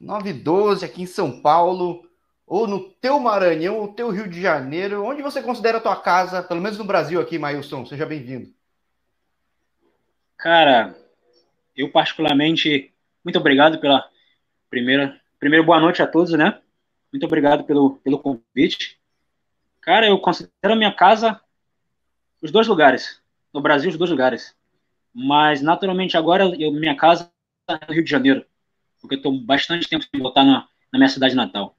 9 12 aqui em São Paulo, ou no teu Maranhão, ou teu Rio de Janeiro, onde você considera a tua casa, pelo menos no Brasil aqui, Mailson, seja bem-vindo. Cara, eu particularmente, muito obrigado pela primeira, primeiro boa noite a todos, né? Muito obrigado pelo, pelo convite. Cara, eu considero a minha casa os dois lugares, no Brasil os dois lugares. Mas naturalmente agora eu, minha casa é no Rio de Janeiro porque eu estou bastante tempo sem voltar na, na, minha cidade natal.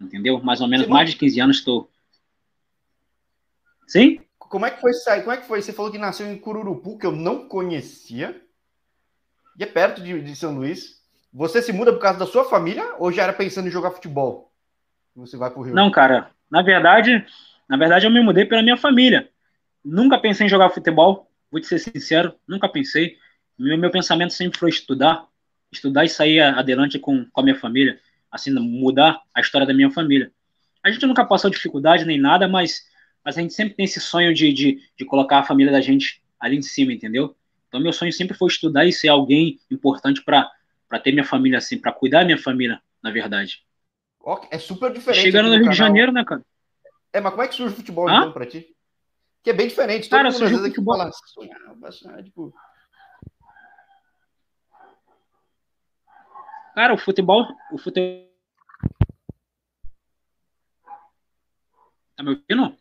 Entendeu? Mais ou menos Você mais de 15 anos estou. Sim? Como é que foi sair? Como é que foi? Você falou que nasceu em Cururupu, que eu não conhecia. E é perto de, de São Luís. Você se muda por causa da sua família ou já era pensando em jogar futebol? Você vai pro Rio? Não, cara. Na verdade, na verdade eu me mudei pela minha família. Nunca pensei em jogar futebol, vou te ser sincero, nunca pensei. Meu, meu pensamento sempre foi estudar, estudar e sair adelante com, com a minha família, assim, mudar a história da minha família. A gente nunca passou dificuldade nem nada, mas, mas a gente sempre tem esse sonho de, de, de colocar a família da gente ali em cima, entendeu? Então, meu sonho sempre foi estudar e ser alguém importante para ter minha família assim, para cuidar da minha família, na verdade. É super diferente. Chegando no Rio canal. de Janeiro, né, cara? É, mas como é que surge o futebol então pra ti? Que é bem diferente. Todo cara, mundo às vezes aqui fala, tipo, Cara, o futebol. O futebol. Tá me ouvindo?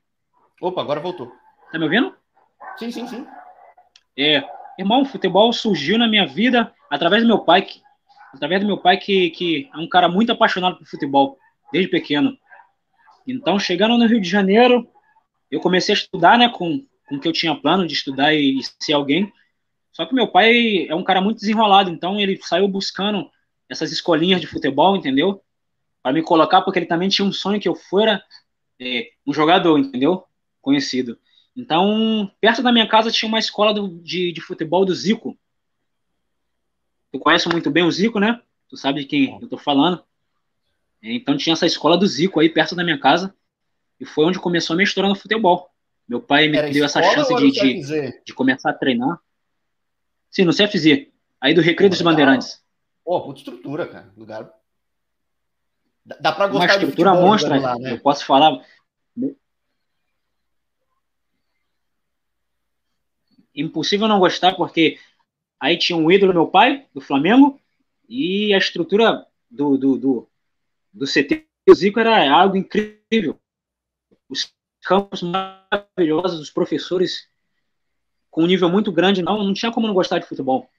Opa, agora voltou. Tá me ouvindo? Sim, sim, sim. É, irmão, o futebol surgiu na minha vida através do meu pai, que, através do meu pai que, que é um cara muito apaixonado por futebol desde pequeno. Então, chegando no Rio de Janeiro, eu comecei a estudar, né, com, com que eu tinha plano de estudar e, e ser alguém. Só que meu pai é um cara muito desenrolado, então ele saiu buscando essas escolinhas de futebol, entendeu? Para me colocar, porque ele também tinha um sonho que eu fora é, um jogador, entendeu? Conhecido. Então, perto da minha casa tinha uma escola do, de, de futebol do Zico. Tu conhece muito bem o Zico, né? Tu sabe de quem eu tô falando. Então tinha essa escola do Zico aí perto da minha casa. E foi onde começou a minha história no futebol. Meu pai me Era deu essa chance de, de, de, começar a treinar. Sim, no CFZ. Aí do Recreio dos Bandeirantes. Pô, puta estrutura, cara. Lugar. Dá pra gostar Uma estrutura de monstra, lá, né? eu posso falar. Impossível não gostar, porque aí tinha um ídolo meu pai, do Flamengo, e a estrutura do, do, do, do CT do Zico era algo incrível. Os campos maravilhosos, os professores com um nível muito grande, não, não tinha como não gostar de futebol.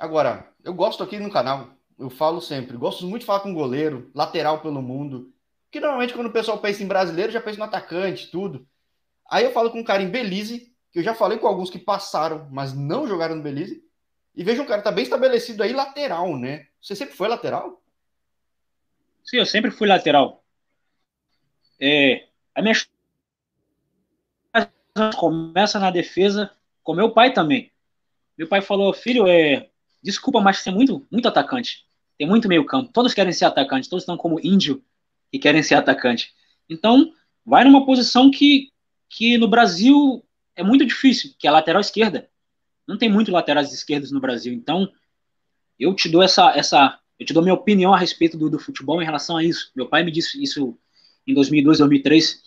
Agora, eu gosto aqui no canal, eu falo sempre, gosto muito de falar com goleiro, lateral pelo mundo, que normalmente quando o pessoal pensa em brasileiro, já pensa no atacante, tudo. Aí eu falo com um cara em Belize, que eu já falei com alguns que passaram, mas não jogaram no Belize, e vejo um cara que tá bem estabelecido aí, lateral, né? Você sempre foi lateral? Sim, eu sempre fui lateral. É, a minha começa na defesa com meu pai também. Meu pai falou, filho, é, Desculpa, mas tem muito, muito atacante. Tem muito meio campo. Todos querem ser atacante. Todos estão como índio e querem ser atacante. Então, vai numa posição que, que no Brasil é muito difícil, que é a lateral esquerda. Não tem muito laterais esquerdos no Brasil. Então, eu te dou essa, essa eu te dou minha opinião a respeito do, do futebol em relação a isso. Meu pai me disse isso em 2002, 2003.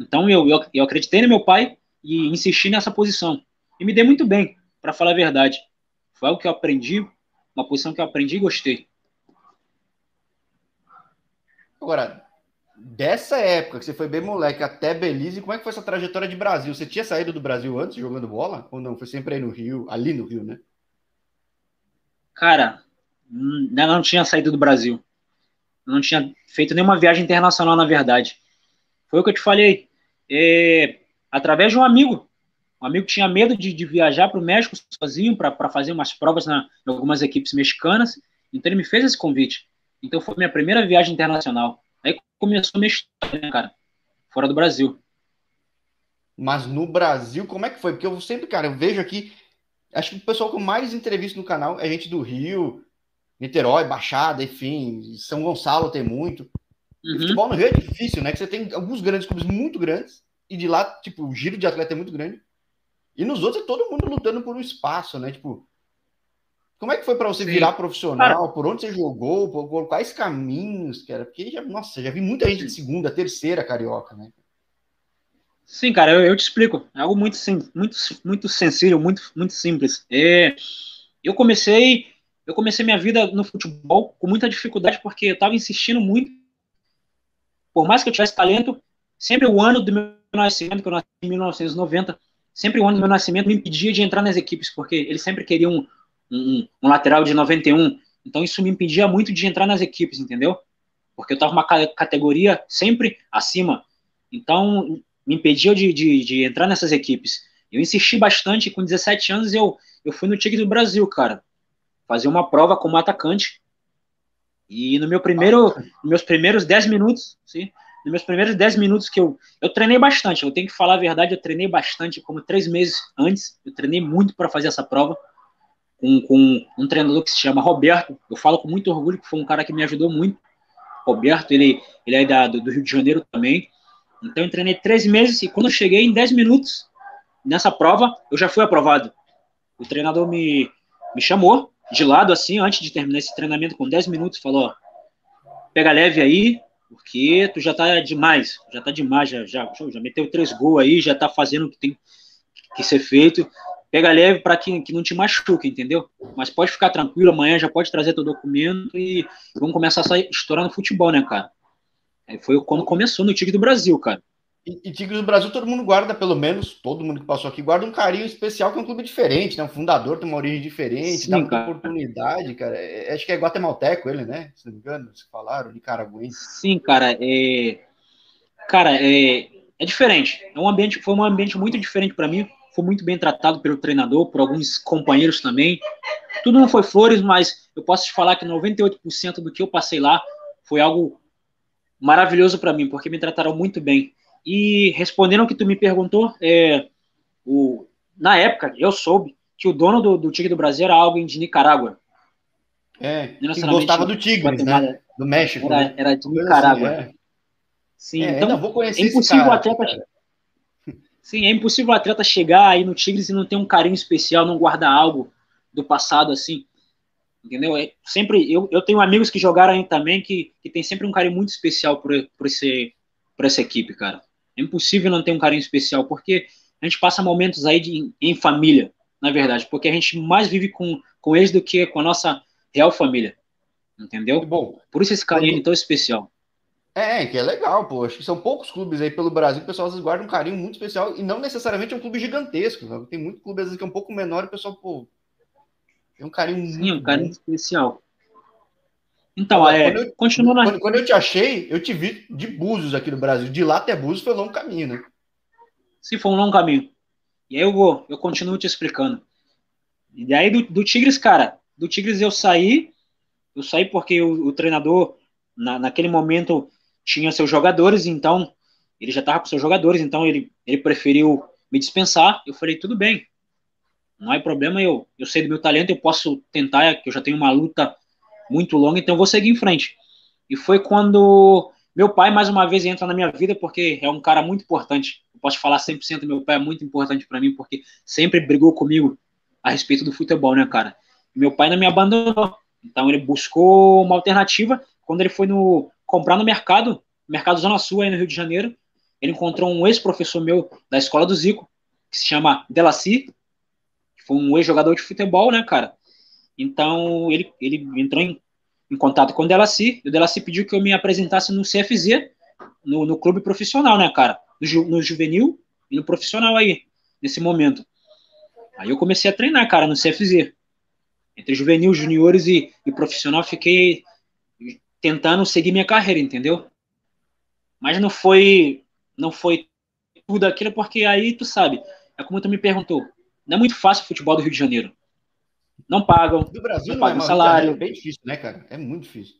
Então, eu, eu, eu acreditei no meu pai e insisti nessa posição. E me dei muito bem, para falar a verdade. Foi algo que eu aprendi, uma posição que eu aprendi e gostei. Agora, dessa época que você foi bem moleque até Belize, como é que foi essa trajetória de Brasil? Você tinha saído do Brasil antes jogando bola? Ou não? Foi sempre aí no Rio, ali no Rio, né? Cara, eu não tinha saído do Brasil. Não tinha feito nenhuma viagem internacional, na verdade. Foi o que eu te falei. É, através de um amigo um amigo tinha medo de, de viajar para o México sozinho para fazer umas provas na, em algumas equipes mexicanas. Então ele me fez esse convite. Então foi minha primeira viagem internacional. Aí começou a minha história, né, cara? Fora do Brasil. Mas no Brasil, como é que foi? Porque eu sempre, cara, eu vejo aqui. Acho que o pessoal com mais entrevista no canal é gente do Rio, Niterói, Baixada, enfim, São Gonçalo tem muito. Uhum. Futebol no Rio é difícil, né? Que você tem alguns grandes clubes muito grandes, e de lá, tipo, o giro de atleta é muito grande. E nos outros é todo mundo lutando por um espaço, né? Tipo, Como é que foi para você Sim. virar profissional? Cara, por onde você jogou? Por, quais caminhos, cara? Porque, já, nossa, já vi muita gente de segunda, terceira carioca, né? Sim, cara, eu, eu te explico. É algo muito, sim, muito, muito sensível, muito, muito simples. É, eu comecei, eu comecei minha vida no futebol com muita dificuldade porque eu estava insistindo muito. Por mais que eu tivesse talento, sempre o ano do meu nascimento, que eu nasci em 1990, sempre o ano do meu nascimento me impedia de entrar nas equipes, porque eles sempre queriam um, um, um lateral de 91. Então isso me impedia muito de entrar nas equipes, entendeu? Porque eu estava uma categoria sempre acima. Então me impediu de, de, de, entrar nessas equipes. Eu insisti bastante, com 17 anos eu, eu fui no Tigre do Brasil, cara, fazer uma prova como atacante. E no meu primeiro, nos meus primeiros 10 minutos, sim, nos meus primeiros 10 minutos que eu, eu treinei bastante, eu tenho que falar a verdade, eu treinei bastante, como três meses antes, eu treinei muito para fazer essa prova, com, com um treinador que se chama Roberto, eu falo com muito orgulho, que foi um cara que me ajudou muito, Roberto, ele, ele é da, do, Rio de Janeiro também, então eu treinei três meses e quando eu cheguei em dez minutos nessa prova, eu já fui aprovado. O treinador me, me chamou de lado assim, antes de terminar esse treinamento com dez minutos, falou: pega leve aí, porque tu já tá demais, já tá demais, já, já, já meteu três gols aí, já tá fazendo o que tem que ser feito. Pega leve para que, que não te machuque, entendeu? Mas pode ficar tranquilo, amanhã já pode trazer teu documento e vamos começar a sair, no futebol, né, cara? Aí foi quando começou no Tigre do Brasil, cara. E, e Tigre do Brasil, todo mundo guarda, pelo menos, todo mundo que passou aqui, guarda um carinho especial, que é um clube diferente, né? Um fundador tem uma origem diferente, Sim, dá uma cara. oportunidade, cara. É, acho que é guatemalteco ele, né? Se não me engano, se falaram, nicaraguense. Sim, cara, é... Cara, é... é diferente. É um ambiente, foi um ambiente muito diferente para mim. Foi muito bem tratado pelo treinador, por alguns companheiros também. Tudo não foi flores, mas eu posso te falar que 98% do que eu passei lá foi algo maravilhoso para mim, porque me trataram muito bem. E respondendo ao que tu me perguntou, é, o, na época eu soube que o dono do, do Tigre do Brasil era alguém de Nicarágua. É, que gostava do Tigre, né? Do México. Era, né? era de Nicarágua. Assim, é. Sim, é, então vou conhecer é impossível cara, atleta. Cara. Sim, é impossível o atleta chegar aí no Tigres e não ter um carinho especial, não guardar algo do passado assim entendeu? É, sempre eu, eu tenho amigos que jogaram aí também que, que tem sempre um carinho muito especial por, por, esse, por essa equipe, cara. É impossível não ter um carinho especial, porque a gente passa momentos aí de, em família, na verdade, porque a gente mais vive com, com eles do que com a nossa real família, entendeu? Bom, por isso esse carinho é tão especial. É, que é legal, pô. Acho que são poucos clubes aí pelo Brasil que o pessoal às vezes guarda um carinho muito especial e não necessariamente é um clube gigantesco. Sabe? Tem muito clube às vezes que é um pouco menor e o pessoal, pô, tem um carinho Sim, um carinho especial. Então, é, quando eu, continua na... quando, quando, eu te achei, eu te vi de Búzios aqui no Brasil. De lá até Búzios foi um longo caminho, né? Sim, foi um longo caminho. E aí eu vou, eu continuo te explicando. E daí do, do Tigres, cara, do Tigres eu saí, eu saí porque o, o treinador, na, naquele momento, tinha seus jogadores, então ele já estava com seus jogadores, então ele, ele preferiu me dispensar. Eu falei, tudo bem, não é problema, eu, eu sei do meu talento, eu posso tentar, que eu já tenho uma luta muito longa, então eu vou seguir em frente. E foi quando meu pai, mais uma vez, entra na minha vida, porque é um cara muito importante. Eu posso falar 100%, meu pai é muito importante para mim, porque sempre brigou comigo a respeito do futebol, né, cara? meu pai não me abandonou. Então ele buscou uma alternativa. Quando ele foi no comprar no mercado, mercado Zona Sul, aí no Rio de Janeiro, ele encontrou um ex-professor meu da escola do Zico, que se chama Delacy, foi um ex-jogador de futebol, né, cara? Então, ele, ele entrou em, em contato com o Delacy, e o Delacy pediu que eu me apresentasse no CFZ, no, no clube profissional, né, cara? No, ju, no juvenil e no profissional aí, nesse momento. Aí eu comecei a treinar, cara, no CFZ. Entre juvenil, juniores e, e profissional, fiquei tentando seguir minha carreira, entendeu? Mas não foi, não foi tudo aquilo, porque aí tu sabe, é como tu me perguntou, não é muito fácil o futebol do Rio de Janeiro. Não pagam. Do Brasil não, não pagam é salário. É bem difícil, né, cara? É muito difícil.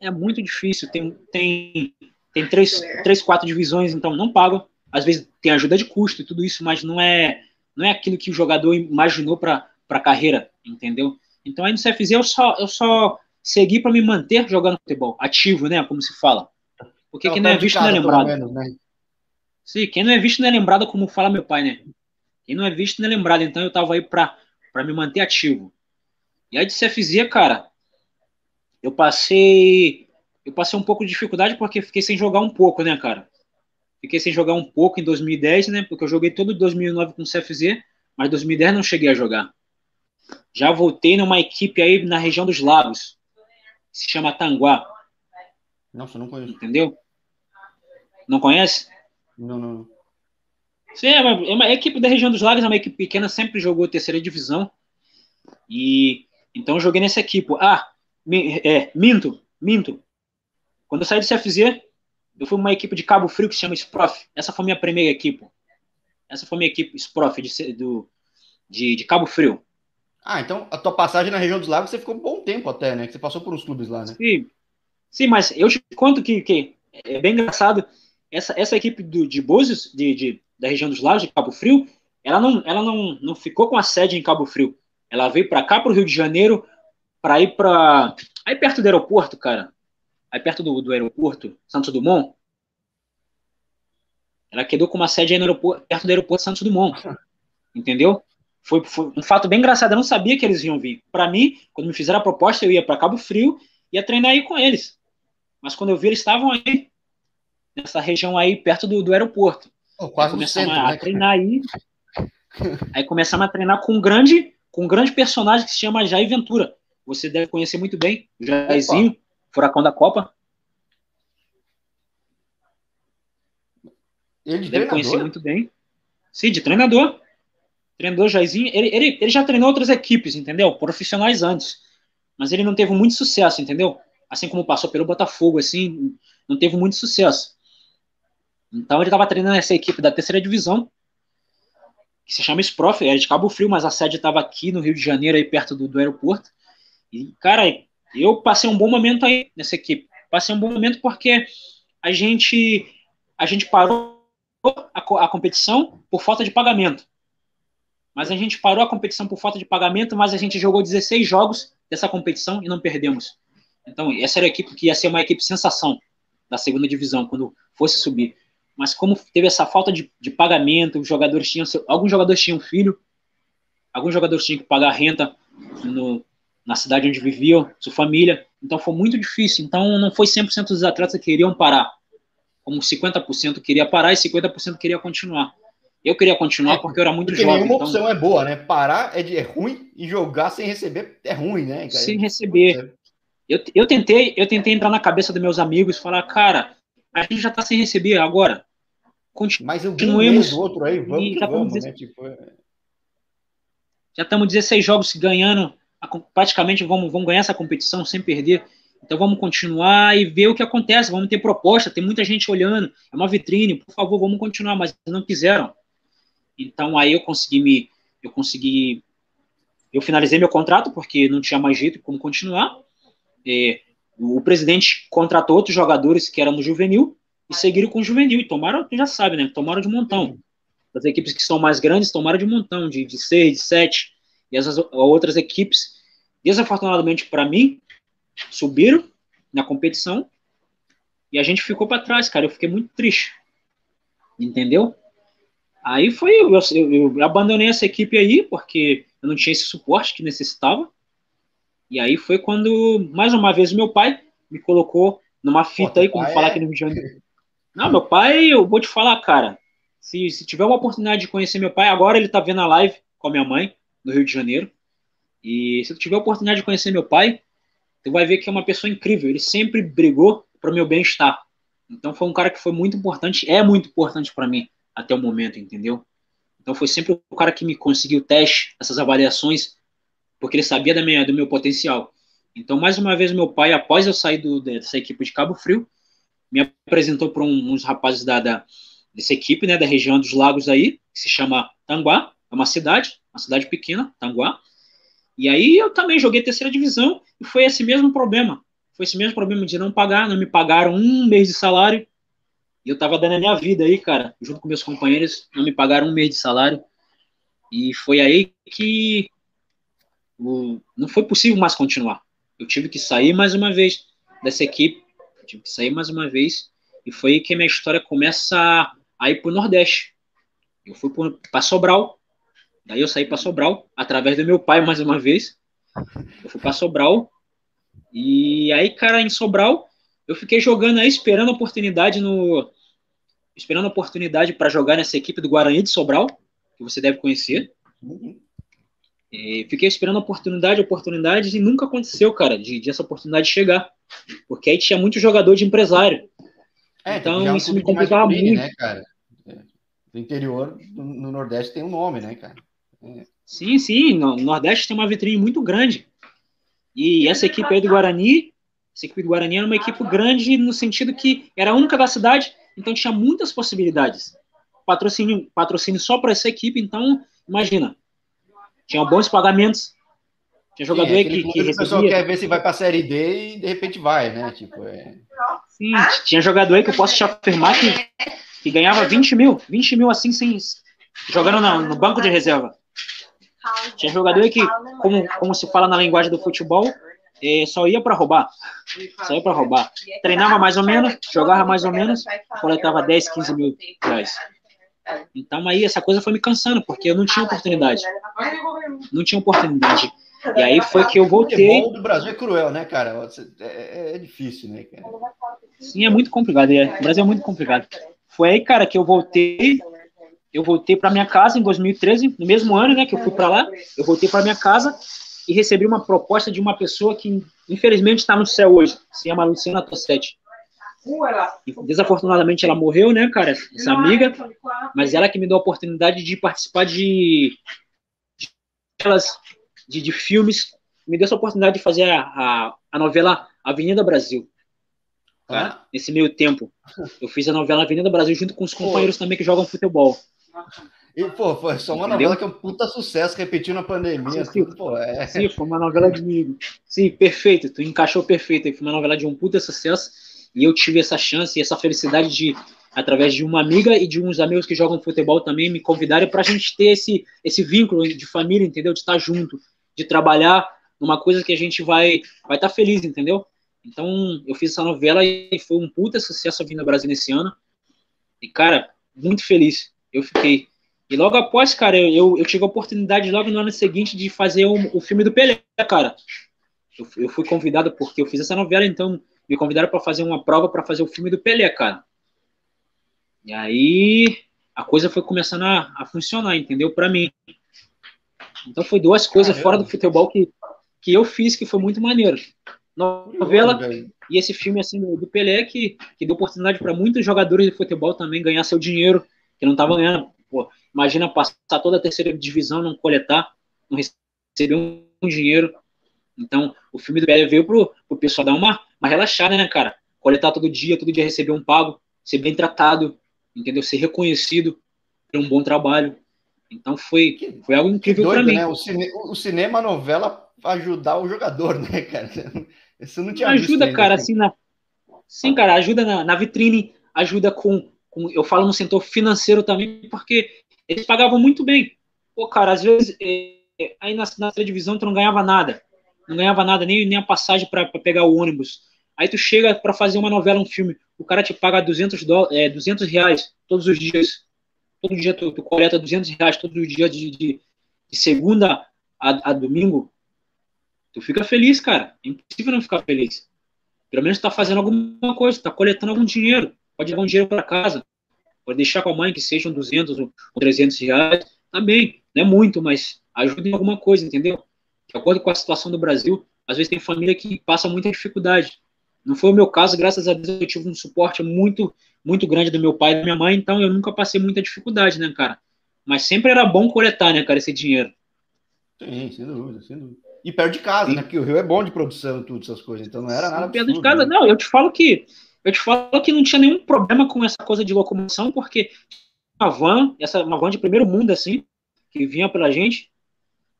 É muito difícil. Tem, tem, tem três, três, quatro divisões, então não pagam. Às vezes tem ajuda de custo e tudo isso, mas não é, não é aquilo que o jogador imaginou para a carreira, entendeu? Então aí no CFZ eu só, eu só segui para me manter jogando futebol, ativo, né? Como se fala. Porque quem não é visto não é lembrado. Menos, né? Sim, quem não é visto não é lembrado, como fala meu pai, né? Quem não é visto não é lembrado. Então eu estava aí para me manter ativo. E aí de CFZ, cara, eu passei eu passei um pouco de dificuldade porque fiquei sem jogar um pouco, né, cara? Fiquei sem jogar um pouco em 2010, né? Porque eu joguei todo 2009 com o CFZ, mas 2010 não cheguei a jogar. Já voltei numa equipe aí na região dos lagos. Se chama Tanguá. Nossa, não conheço. Entendeu? Não conhece? Não, não. Sim, é uma, é uma equipe da região dos lagos, é uma equipe pequena, sempre jogou terceira divisão. E então joguei nessa equipe. Ah, é, minto, minto. Quando eu saí do CFZ, eu fui uma equipe de Cabo Frio que se chama Sprof. Essa foi minha primeira equipe. Essa foi minha equipe Sprof de, do, de, de Cabo Frio. Ah, então a tua passagem na região dos lagos você ficou um bom tempo até, né? Que você passou por uns clubes lá, né? Sim, Sim mas eu te conto que, que é bem engraçado. Essa, essa equipe do, de Búzios, de, de, da região dos lagos, de Cabo Frio, ela não, ela não, não ficou com a sede em Cabo Frio. Ela veio para cá, para o Rio de Janeiro, para ir para. Aí perto do aeroporto, cara. Aí perto do, do aeroporto, Santos Dumont. Ela quedou com uma sede aí no aeroporto, perto do aeroporto Santos Dumont. Entendeu? Foi, foi, um fato bem engraçado. Eu não sabia que eles iam vir. Para mim, quando me fizeram a proposta, eu ia para Cabo Frio e ia treinar aí com eles. Mas quando eu vi, eles estavam aí, nessa região aí, perto do, do aeroporto. Oh, quase aí começamos centro, a, né? treinar aí. aí começamos a treinar com um grande, com um grande personagem que se chama Jair Ventura. Você deve conhecer muito bem, o Jairzinho, Opa. furacão da Copa. Ele de deve treinador? conhecer muito bem. Sim, de treinador treinador Jairzinho, ele, ele, ele já treinou outras equipes, entendeu? Profissionais antes. Mas ele não teve muito sucesso, entendeu? Assim como passou pelo Botafogo, assim, não teve muito sucesso. Então ele estava treinando essa equipe da terceira divisão, que se chama Sprof, era de Cabo Frio, mas a sede estava aqui no Rio de Janeiro, aí perto do, do aeroporto. E, cara, eu passei um bom momento aí nessa equipe. Passei um bom momento porque a gente, a gente parou a, a competição por falta de pagamento mas a gente parou a competição por falta de pagamento, mas a gente jogou 16 jogos dessa competição e não perdemos. Então, essa era a equipe que ia ser uma equipe sensação da segunda divisão, quando fosse subir. Mas como teve essa falta de, de pagamento, os jogadores tinham seu, alguns jogadores tinham filho, alguns jogadores tinham que pagar renta no, na cidade onde viviam, sua família, então foi muito difícil. Então não foi 100% dos atletas que queriam parar, como 50% queria parar e 50% queria continuar. Eu queria continuar é, porque eu era muito porque jovem. Nenhuma então... opção é boa, né? Parar é, de, é ruim e jogar sem receber é ruim, né? Cara? Sem receber. Eu, eu, tentei, eu tentei entrar na cabeça dos meus amigos e falar, cara, a gente já tá sem receber agora. Continuemos. Mas eu. Um outro aí, vamos, já vamos, né? Tipo, é... Já estamos 16 jogos ganhando, praticamente vamos, vamos ganhar essa competição sem perder. Então vamos continuar e ver o que acontece. Vamos ter proposta, tem muita gente olhando. É uma vitrine, por favor, vamos continuar. Mas não quiseram. Então aí eu consegui me, eu consegui, eu finalizei meu contrato porque não tinha mais jeito como continuar. É, o presidente contratou outros jogadores que eram no juvenil e seguiram com o juvenil e tomaram, já sabe, né? Tomaram de montão. As equipes que são mais grandes tomaram de montão, de, de seis, de sete. E as outras equipes, desafortunadamente para mim, subiram na competição e a gente ficou para trás, cara. Eu fiquei muito triste. Entendeu? Aí foi, eu, eu, eu, abandonei essa equipe aí, porque eu não tinha esse suporte que necessitava. E aí foi quando, mais uma vez, meu pai me colocou numa fita Pô, aí, como falar é... aqui no Rio de Janeiro. Não, meu pai, eu vou te falar, cara. Se, se tiver uma oportunidade de conhecer meu pai, agora ele tá vendo a live com a minha mãe, no Rio de Janeiro. E se tu tiver a oportunidade de conhecer meu pai, tu vai ver que é uma pessoa incrível. Ele sempre brigou para meu bem-estar. Então foi um cara que foi muito importante, é muito importante para mim até o momento, entendeu? Então foi sempre o cara que me conseguiu teste, essas avaliações, porque ele sabia da minha, do meu potencial. Então, mais uma vez, meu pai, após eu sair do, dessa equipe de Cabo Frio, me apresentou para um, uns rapazes da, da, dessa equipe, né, da região dos lagos aí, que se chama Tanguá, é uma cidade, uma cidade pequena, Tanguá. E aí eu também joguei terceira divisão e foi esse mesmo problema. Foi esse mesmo problema de não pagar, não me pagaram um mês de salário, e eu tava dando a minha vida aí, cara, junto com meus companheiros, não me pagaram um mês de salário. E foi aí que o, não foi possível mais continuar. Eu tive que sair mais uma vez dessa equipe, tive que sair mais uma vez, e foi que a minha história começa a ir pro Nordeste. Eu fui para Sobral, daí eu saí para Sobral, através do meu pai mais uma vez. Eu fui para Sobral. E aí, cara, em Sobral, eu fiquei jogando aí, esperando a oportunidade no. Esperando a oportunidade para jogar nessa equipe do Guarani de Sobral, que você deve conhecer. Uhum. E fiquei esperando oportunidade, oportunidade, e nunca aconteceu, cara, de, de essa oportunidade chegar. Porque aí tinha muito jogador de empresário. É, então, é isso me complicava muito. Né, cara? É. Do interior, no Nordeste, tem um nome, né, cara? É. Sim, sim, no Nordeste tem uma vitrine muito grande. E essa equipe aí do Guarani, essa equipe do Guarani era uma equipe grande no sentido que era a única da cidade, então tinha muitas possibilidades. Patrocínio, patrocínio só para essa equipe, então, imagina, tinha bons pagamentos, tinha jogador Sim, é que, que recebia... O pessoal quer ver se vai para a Série D e de repente vai, né? Tipo, é... Sim, tinha jogador aí que eu posso te afirmar que, que ganhava 20 mil, 20 mil assim, sem, jogando no, no banco de reserva. Tinha jogador que, como, como se fala na linguagem do futebol, é, só ia para roubar. Só ia para roubar. Treinava mais ou menos, jogava mais ou menos, coletava 10, 15 mil reais. Então aí essa coisa foi me cansando, porque eu não tinha oportunidade. Não tinha oportunidade. E aí foi que eu voltei. O do Brasil é cruel, né, cara? É, é, é difícil, né, cara? Sim, é muito complicado. É. O Brasil é muito complicado. Foi aí, cara, que eu voltei eu voltei para minha casa em 2013, no mesmo ano, né, que eu fui para lá, eu voltei para minha casa e recebi uma proposta de uma pessoa que infelizmente está no céu hoje, se chama Luciana Tossetti. Desafortunadamente ela morreu, né, cara, essa amiga, mas ela que me deu a oportunidade de participar de de, de filmes, me deu essa oportunidade de fazer a, a, a novela Avenida Brasil. Tá? Ah. Nesse meio tempo, eu fiz a novela Avenida Brasil junto com os companheiros Pô. também que jogam futebol. E, pô, foi só uma Entendeu? novela que é um puta sucesso, repetiu na pandemia. Sim, tudo, pô, é. sim, foi uma novela de. Sim, perfeito, tu encaixou perfeito. Foi uma novela de um puta sucesso. E eu tive essa chance e essa felicidade de, através de uma amiga e de uns amigos que jogam futebol também, me convidarem para a gente ter esse, esse vínculo de família, entendeu? De estar junto, de trabalhar numa coisa que a gente vai vai estar tá feliz, entendeu? Então, eu fiz essa novela e foi um puta sucesso a Vinda Brasil nesse ano. E, cara, muito feliz eu fiquei. E logo após, cara, eu, eu tive a oportunidade logo no ano seguinte de fazer o, o filme do Pelé, cara. Eu, eu, fui convidado porque eu fiz essa novela, então me convidaram para fazer uma prova para fazer o filme do Pelé, cara. E aí a coisa foi começando a, a funcionar, entendeu? Para mim. Então foi duas coisas fora do futebol que, que eu fiz que foi muito maneiro. Novela e esse filme assim do, Pelé que, que deu oportunidade para muitos jogadores de futebol também ganhar seu dinheiro que não estava ganhando. Pô, imagina passar toda a terceira divisão, não coletar, não receber um dinheiro. Então, o filme do Pelé veio pro, pro pessoal dar uma, uma relaxada, né, cara? Coletar todo dia, todo dia receber um pago, ser bem tratado, entendeu? Ser reconhecido por um bom trabalho. Então foi, foi algo incrível para mim. Né? O, cine, o, cinema, a novela, ajudar o jogador, né, cara? Isso não tinha Ajuda, cara, assim, na, sim, cara, ajuda na, na vitrine, ajuda com com, eu falo no setor financeiro também, porque eles pagavam muito bem. Pô, cara, às vezes, é, aí na, na televisão tu não ganhava nada. Não ganhava nada, nem, nem a passagem para pegar o ônibus. Aí tu chega para fazer uma novela, um filme, o cara te paga 200, do, é, 200 reais todos os dias. Todo dia tu, tu coleta 200 reais todos os dias de, de, de segunda a, a, domingo. Tu fica feliz, cara. É impossível não ficar feliz. Pelo menos tá fazendo alguma coisa, tá coletando algum dinheiro pode levar um dinheiro para casa, pode deixar com a mãe que sejam 200 ou 300 reais, tá bem, não é muito, mas ajuda em alguma coisa, entendeu? De acordo com a situação do Brasil, às vezes tem família que passa muita dificuldade. Não foi o meu caso, graças a Deus eu tive um suporte muito, muito grande do meu pai e da minha mãe, então eu nunca passei muita dificuldade, né, cara? Mas sempre era bom coletar, né, cara, esse dinheiro. Sim, sem dúvida, sem dúvida. E perto de casa, Sim. né? Porque o Rio é bom de produção, tudo essas coisas. Então não era nada. Perto de casa, né? não. Eu te falo que eu te falo que não tinha nenhum problema com essa coisa de locomoção, porque uma van, essa uma van de primeiro mundo assim, que vinha pela gente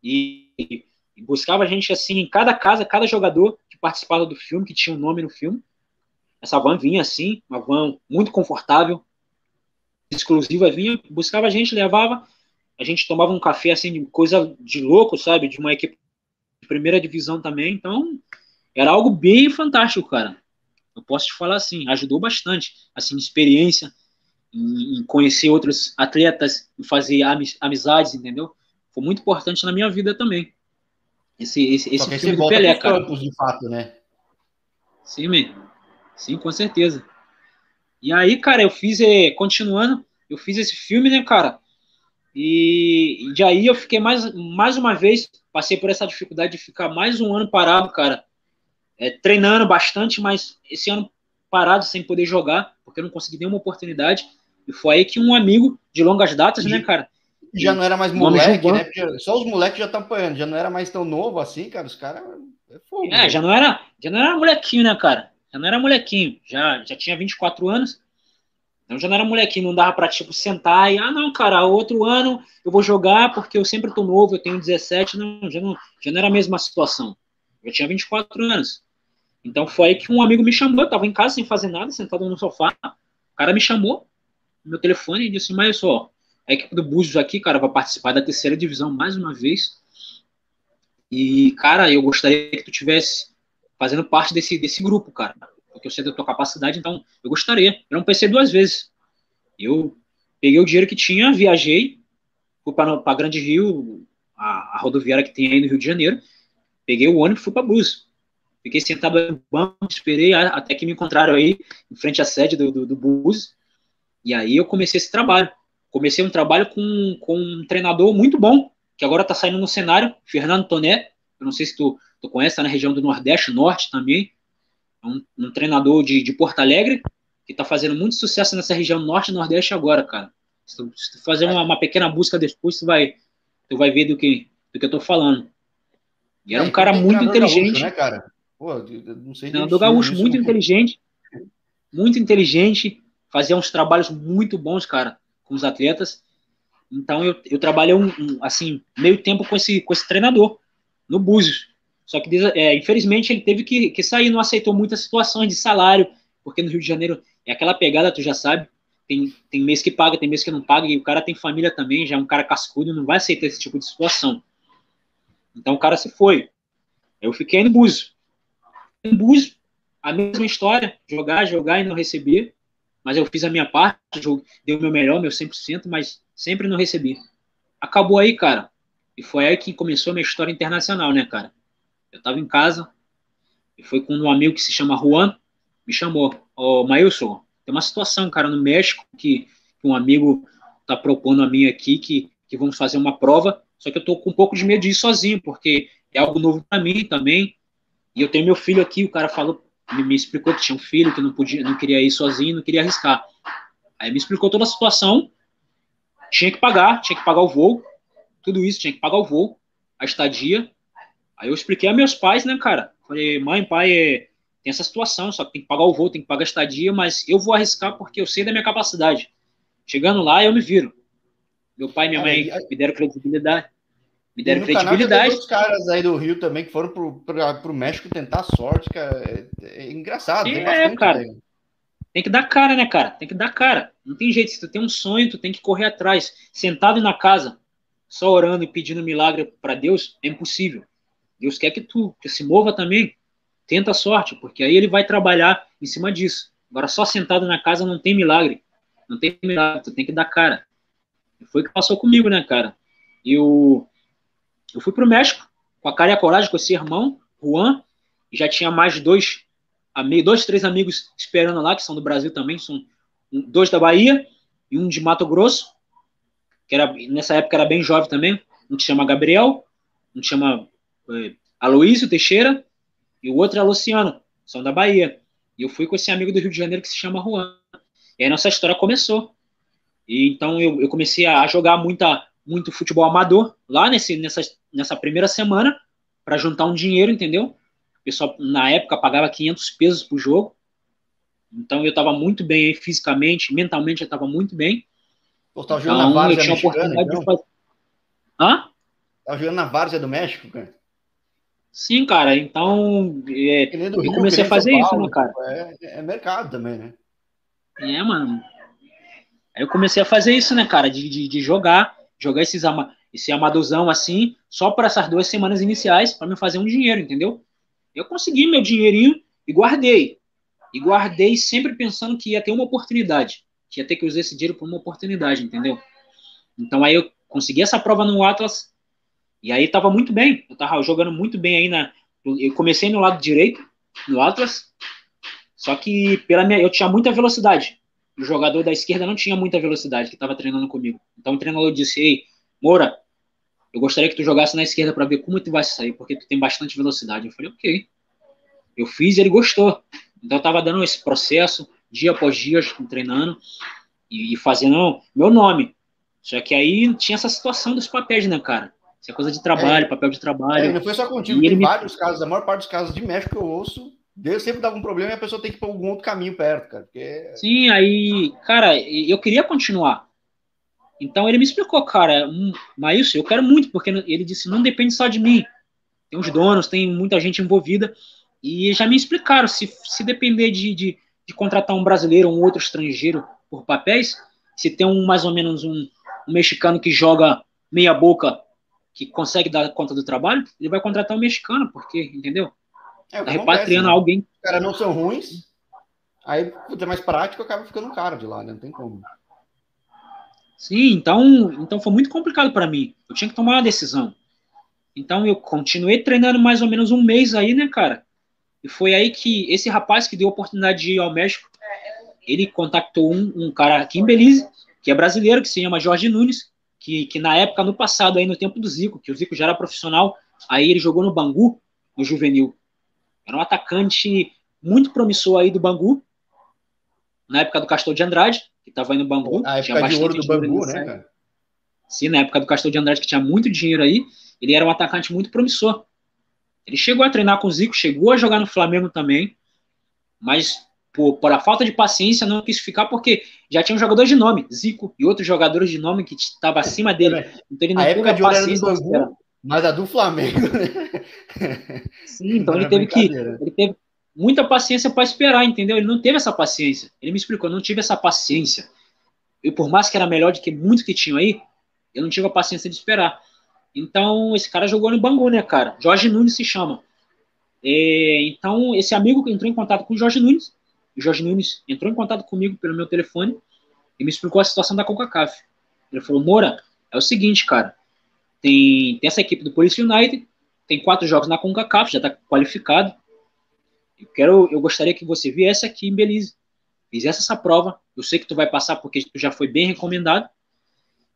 e, e buscava a gente assim em cada casa, cada jogador que participava do filme, que tinha um nome no filme. Essa van vinha assim, uma van muito confortável, exclusiva vinha, buscava a gente, levava, a gente tomava um café assim, coisa de louco, sabe, de uma equipe de primeira divisão também, então era algo bem fantástico, cara. Eu posso te falar assim, ajudou bastante, assim, experiência em, em conhecer outros atletas, em fazer amizades, entendeu? Foi muito importante na minha vida também. Esse, esse, esse filme do Pelé, cara. Campos, de fato, né? Sim, man. Sim, com certeza. E aí, cara, eu fiz, é, continuando, eu fiz esse filme, né, cara? E, e de aí eu fiquei mais, mais uma vez, passei por essa dificuldade de ficar mais um ano parado, cara. É, treinando bastante, mas esse ano parado sem poder jogar, porque eu não consegui nenhuma oportunidade. E foi aí que um amigo de longas datas, né, cara? Já não era mais moleque, né? Só os moleques já estão apanhando, já não era mais tão novo assim, cara. Os caras. É, fogo, é já não era, já não era molequinho, né, cara? Já não era molequinho, já, já tinha 24 anos. Então já não era molequinho, não dava pra, tipo, sentar e, ah, não, cara, outro ano eu vou jogar porque eu sempre tô novo, eu tenho 17, não, já não, já não era a mesma situação. Eu tinha 24 anos. Então foi aí que um amigo me chamou, eu tava em casa sem fazer nada, sentado no sofá. O cara me chamou, no meu telefone, e disse, mas só, a equipe do Búzios aqui, cara, vai participar da terceira divisão mais uma vez. E, cara, eu gostaria que tu tivesse fazendo parte desse, desse grupo, cara. Porque eu sei da tua capacidade, então eu gostaria. Eu não pensei duas vezes. Eu peguei o dinheiro que tinha, viajei, fui para Grande Rio, a, a, rodoviária que tem aí no Rio de Janeiro, peguei o ônibus e fui para Búzios. Fiquei sentado no banco, esperei até que me encontraram aí, em frente à sede do, do, do. E aí eu comecei esse trabalho. Comecei um trabalho com, com um treinador muito bom, que agora está saindo no cenário, Fernando Toné. Eu não sei se tu, tu conhece, tá na região do Nordeste, Norte também. É um, um treinador de, de Porto Alegre, que está fazendo muito sucesso nessa região Norte e Nordeste agora, cara. Se tu, se tu fazer uma, uma, pequena busca depois, tu vai, tu vai ver do que, do que eu estou falando. E era é, um cara muito inteligente. Gaúcho, né, cara? Pô, não sei treinador gaúcho, muito inteligente. Muito inteligente. Fazia uns trabalhos muito bons, cara com os atletas. Então eu, eu trabalhei um, um, assim meio tempo com esse com esse treinador no Búzios. Só que é, infelizmente ele teve que, que sair, não aceitou muitas situações de salário, porque no Rio de Janeiro é aquela pegada, tu já sabe. Tem, tem mês que paga, tem mês que não paga, e o cara tem família também, já é um cara cascudo, não vai aceitar esse tipo de situação. Então o cara se foi. Eu fiquei no Búzios. Em Búzios, a mesma história, jogar, jogar e não receber mas eu fiz a minha parte, dei o meu melhor, meu 100%, mas sempre não recebi. Acabou aí, cara. E foi aí que começou a minha história internacional, né, cara? Eu tava em casa e foi com um amigo que se chama Juan, me chamou. Ô, oh, Mailson, tem uma situação, cara, no México que, que um amigo tá propondo a mim aqui que, que vamos fazer uma prova, só que eu tô com um pouco de medo de ir sozinho, porque é algo novo para mim também. E eu tenho meu filho aqui, o cara falou me, explicou que tinha um filho, que não podia, não queria ir sozinho, não queria arriscar. Aí me explicou toda a situação, tinha que pagar, tinha que pagar o voo, tudo isso, tinha que pagar o voo, a estadia. Aí eu expliquei a meus pais, né, cara? Falei, mãe, pai, é, tem essa situação, só que tem que pagar o voo, tem que pagar a estadia, mas eu vou arriscar porque eu sei da minha capacidade. Chegando lá, eu me viro. Meu pai e minha mãe me deram credibilidade. Me deram e credibilidade. Os caras aí do Rio também que foram pro, pro, pro México tentar sorte, cara. É, é engraçado. É, cara. Tem que dar cara, né, cara? Tem que dar cara. Não tem jeito. Se tu tem um sonho, tu tem que correr atrás. Sentado na casa, só orando e pedindo milagre para Deus, é impossível. Deus quer que tu que se mova também. Tenta a sorte, porque aí ele vai trabalhar em cima disso. Agora, só sentado na casa não tem milagre. Não tem milagre, tu tem que dar cara. Foi o que passou comigo, né, cara? E o, eu fui para o México com a cara e a coragem com esse irmão, Juan, e já tinha mais dois, dois, três amigos esperando lá, que são do Brasil também, são dois da Bahia e um de Mato Grosso, que era, nessa época era bem jovem também, um que chama Gabriel, um que chama é, Aloísio Teixeira, e o outro é Luciano, são da Bahia. E eu fui com esse amigo do Rio de Janeiro que se chama Juan. E aí nossa história começou. E então eu, eu comecei a jogar muita, muito futebol amador lá nesse, nessa, nessa primeira semana para juntar um dinheiro, entendeu? O pessoal na época pagava 500 pesos por jogo. Então eu estava muito bem aí, fisicamente, mentalmente eu estava muito bem. Pô, tá jogando então, na Várzea eu tinha oportunidade então? de fazer. Hã? Tá jogando na Várzea do México, cara? Sim, cara. Então é, eu comecei a fazer Paulo, isso, né, cara? É, é mercado também, né? É, mano. Aí eu comecei a fazer isso, né, cara? De, de, de jogar jogar esses ama esse amadorzão assim, só para essas duas semanas iniciais, para me fazer um dinheiro, entendeu? Eu consegui meu dinheirinho e guardei. E guardei sempre pensando que ia ter uma oportunidade, que ia ter que usar esse dinheiro para uma oportunidade, entendeu? Então aí eu consegui essa prova no Atlas E aí tava muito bem, eu tava jogando muito bem aí na. Eu comecei no lado direito, no Atlas, só que pela minha, eu tinha muita velocidade. O jogador da esquerda não tinha muita velocidade que estava treinando comigo. Então o treinador disse: Ei, Moura, eu gostaria que tu jogasse na esquerda para ver como tu vai sair, porque tu tem bastante velocidade. Eu falei: Ok. Eu fiz e ele gostou. Então eu estava dando esse processo, dia após dia, treinando e, e fazendo meu nome. Só que aí tinha essa situação dos papéis, né, cara? Isso é coisa de trabalho, é, papel de trabalho. É, não foi só contigo, e tem vários me... casos, a maior parte dos casos de México que eu ouço, Deus sempre dava um problema e a pessoa tem que ir para algum outro caminho perto, cara. Porque... Sim, aí, cara, eu queria continuar. Então ele me explicou, cara, hum, mas isso eu quero muito, porque ele disse, não depende só de mim. Tem os donos, tem muita gente envolvida. E já me explicaram, se, se depender de, de, de contratar um brasileiro ou um outro estrangeiro por papéis, se tem um mais ou menos um, um mexicano que joga meia boca que consegue dar conta do trabalho, ele vai contratar um mexicano, porque, entendeu? É, tá repatriando né? alguém. Os caras não são ruins, aí, é mais prático, acaba ficando um cara de lá, né? Não tem como. Sim, então, então foi muito complicado para mim. Eu tinha que tomar uma decisão. Então eu continuei treinando mais ou menos um mês aí, né, cara? E foi aí que esse rapaz que deu a oportunidade de ir ao México, ele contactou um, um cara aqui em Belize, que é brasileiro, que se chama Jorge Nunes, que, que na época, no passado, aí no tempo do Zico, que o Zico já era profissional, aí ele jogou no Bangu, no juvenil. Era um atacante muito promissor aí do Bangu, na época do Castor de Andrade, que estava aí no Bangu. A época de ouro do Bangu, né, cara? Sim, na época do Castor de Andrade, que tinha muito dinheiro aí, ele era um atacante muito promissor. Ele chegou a treinar com o Zico, chegou a jogar no Flamengo também, mas por, por a falta de paciência, não quis ficar porque já tinha um jogador de nome, Zico, e outros jogadores de nome que estavam acima dele. Então ele não a teve época a paciência. De Bangu, mas a do Flamengo, né? Sim, então ele teve que. Ele teve muita paciência para esperar, entendeu? Ele não teve essa paciência. Ele me explicou, eu não tive essa paciência. E por mais que era melhor do que muitos que tinham aí, eu não tive a paciência de esperar. Então, esse cara jogou no Bangu, né, cara? Jorge Nunes se chama. É, então, esse amigo entrou em contato com o Jorge Nunes o Jorge Nunes entrou em contato comigo pelo meu telefone e me explicou a situação da CONCACAF. Ele falou, Moura, é o seguinte, cara, tem, tem essa equipe do Police United, tem quatro jogos na CONCACAF, já está qualificado. Eu quero, eu gostaria que você viesse aqui em Belize, fizesse essa prova. Eu sei que tu vai passar porque tu já foi bem recomendado.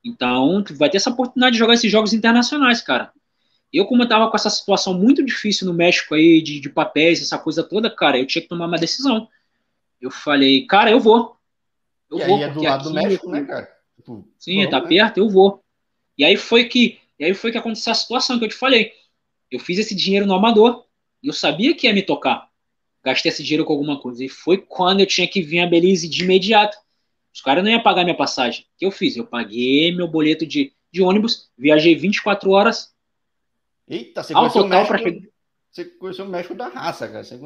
Então, tu vai ter essa oportunidade de jogar esses jogos internacionais, cara. Eu, como eu tava com essa situação muito difícil no México aí, de, de papéis, essa coisa toda, cara, eu tinha que tomar uma decisão eu falei, cara, eu vou. Eu e vou, aí é do lado aqui, do México, né, cara? Tipo, sim, tá né? perto, eu vou. E aí foi que, e aí foi que aconteceu a situação que eu te falei. Eu fiz esse dinheiro no amador e eu sabia que ia me tocar. Gastei esse dinheiro com alguma coisa. E foi quando eu tinha que vir a Belize de imediato. Os caras não iam pagar minha passagem. O que eu fiz? Eu paguei meu boleto de, de ônibus, viajei 24 horas. Eita, você conheceu, total o México, você conheceu o México da raça, cara. Você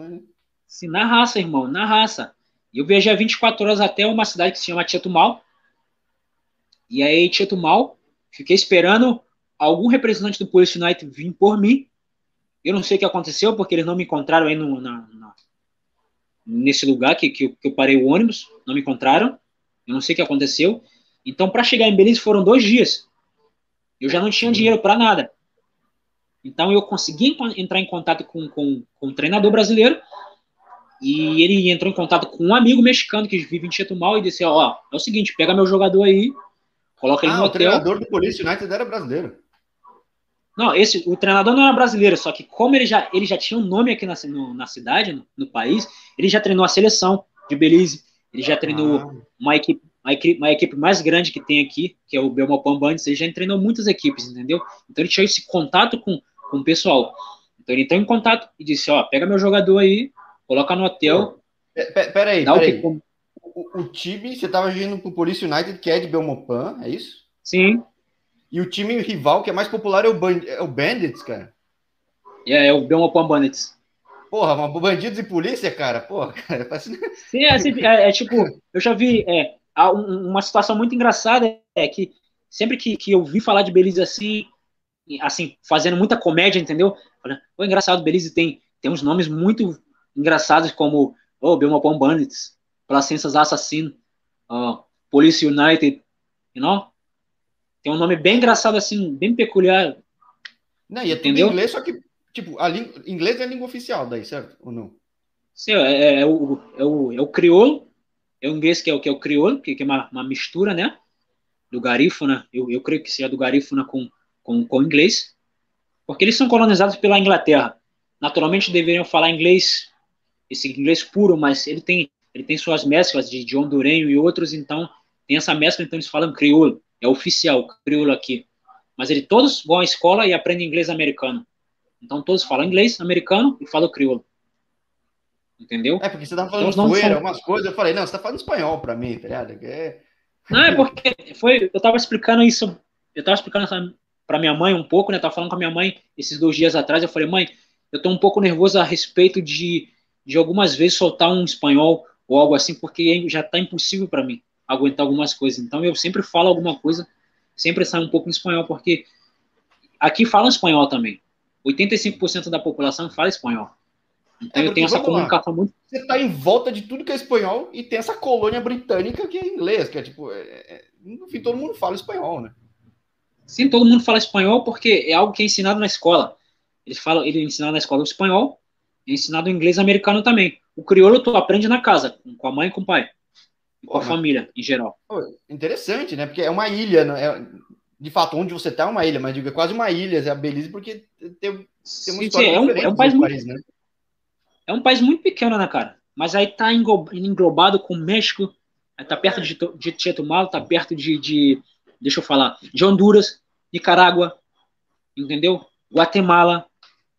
Sim, na raça, irmão, na raça. E eu viajei 24 horas até uma cidade que se chama Tietumal. E aí, Tietumal, fiquei esperando algum representante do Police United vir por mim. Eu não sei o que aconteceu, porque eles não me encontraram aí no, na, na, nesse lugar que, que, que, eu parei o ônibus. Não me encontraram. Eu não sei o que aconteceu. Então, para chegar em Belize foram dois dias. Eu já não tinha dinheiro para nada. Então, eu consegui entrar em contato com, com, com um treinador brasileiro e ele entrou em contato com um amigo mexicano que vive em Chetumal e disse: Ó, é o seguinte, pega meu jogador aí, coloca ele ah, no hotel. O treinador do Police United era brasileiro. Não, esse, o treinador não era brasileiro, só que como ele já, ele já tinha um nome aqui na, no, na cidade, no, no, país, ele já treinou a seleção de Belize, ele já treinou ah. uma, equipe, uma, equipe, uma equipe mais grande que tem aqui, que é o Belmopan Bandits, ele já treinou muitas equipes, entendeu? Então ele tinha esse contato com, com o pessoal. Então ele entrou em contato e disse, ó, pega meu jogador aí, Coloca no hotel. Peraí, peraí. O, o, o time, você estava indo pro Police United, que é de Belmopan, é isso? Sim. E o time rival, que é mais popular, é o, Band é o Bandits, cara? É, é o Belmopan Bandits. Porra, bandidos e polícia, cara? Porra, cara. Parece... Sim, é, assim, é, é, tipo, eu já vi é, uma situação muito engraçada, é que sempre que, que eu vi falar de Belize assim, assim, fazendo muita comédia, entendeu? Pô, engraçado, Belize tem, tem uns nomes muito engraçados como oh, Belmopon Bandits, Placenças Assassino, uh, Police United, you know? Tem um nome bem engraçado assim, bem peculiar. Não, e é Entendeu? tudo inglês, só que, tipo, a língua, inglês é a língua oficial daí, certo? Ou não? Sim, é, é, é, o, é, o, é o crioulo, é o inglês que é o, que é o crioulo, que, que é uma, uma mistura, né? Do garífuna, eu, eu creio que seja do garífuna com, com, com inglês, porque eles são colonizados pela Inglaterra. Naturalmente deveriam falar inglês, esse inglês puro, mas ele tem, ele tem suas mesclas de, de hondurenho e outros, então tem essa mescla, então eles falam crioulo, é oficial, crioulo aqui. Mas eles todos vão à escola e aprendem inglês americano. Então todos falam inglês americano e falam crioulo. Entendeu? É, porque você tava falando então, poeira, são... umas coisas, eu falei, não, você tá falando espanhol pra mim, tá ligado? É... Não, é porque foi, eu tava explicando isso, eu tava explicando pra minha mãe um pouco, né, tava falando com a minha mãe esses dois dias atrás, eu falei, mãe, eu tô um pouco nervoso a respeito de, de algumas vezes soltar um espanhol ou algo assim, porque já tá impossível para mim aguentar algumas coisas. Então eu sempre falo alguma coisa, sempre sai um pouco em espanhol, porque aqui fala espanhol também. 85% da população fala espanhol. Então é, eu tenho essa comunicação lá. muito. Você está em volta de tudo que é espanhol e tem essa colônia britânica que é inglês, que é tipo. É, é, enfim, todo mundo fala espanhol, né? Sim, todo mundo fala espanhol porque é algo que é ensinado na escola. Eles falam, ele é ensinado na escola o espanhol, é ensinado o inglês americano também. O crioulo tu aprende na casa, com a mãe e com o pai. Com a família, em geral. Interessante, né? Porque é uma ilha, né? é, de fato, onde você está é uma ilha, mas digo, é quase uma ilha, é a Belize, porque tem, tem uma sim, sim, é um, é um país, muito, né? É um país muito pequeno, né, cara? Mas aí tá englobado com o México, tá perto de, de Chetumal, tá perto de, de, deixa eu falar, de Honduras, Nicarágua, entendeu? Guatemala.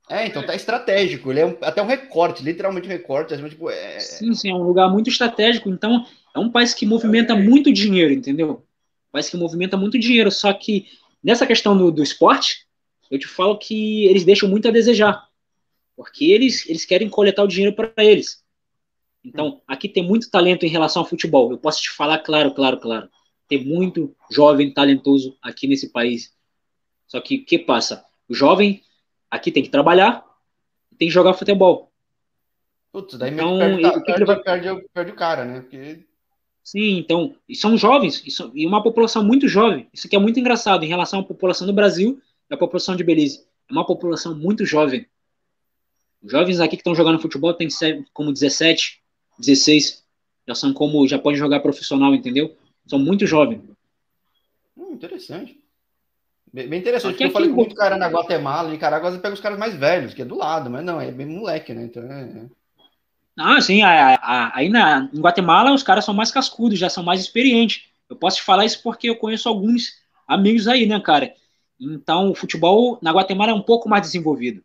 É, então tá estratégico, ele é um, até um recorte, literalmente um recorte. Assim, tipo, é... Sim, sim, é um lugar muito estratégico, então é um país que movimenta muito dinheiro, entendeu? Um país que movimenta muito dinheiro, só que nessa questão do, do esporte, eu te falo que eles deixam muito a desejar, porque eles, eles querem coletar o dinheiro para eles. Então, aqui tem muito talento em relação ao futebol. Eu posso te falar, claro, claro, claro. Tem muito jovem talentoso aqui nesse país. Só que o que passa? O jovem aqui tem que trabalhar e tem que jogar futebol. Putz, daí então, perde, perde, vai... perde, perde, o cara, né? Porque Sim, então, e são jovens, e uma população muito jovem. Isso aqui é muito engraçado em relação à população do Brasil e à população de Belize. É uma população muito jovem. Os jovens aqui que estão jogando futebol têm como 17, 16, já são como, já podem jogar profissional, entendeu? São muito jovens. Hum, interessante. Bem, bem interessante, porque eu falei com muito cara na Guatemala, em Nicarágua, você pega os caras mais velhos, que é do lado, mas não, é bem moleque, né? Então é... Ah, sim, aí na, em Guatemala os caras são mais cascudos, já são mais experientes. Eu posso te falar isso porque eu conheço alguns amigos aí, né, cara? Então, o futebol na Guatemala é um pouco mais desenvolvido.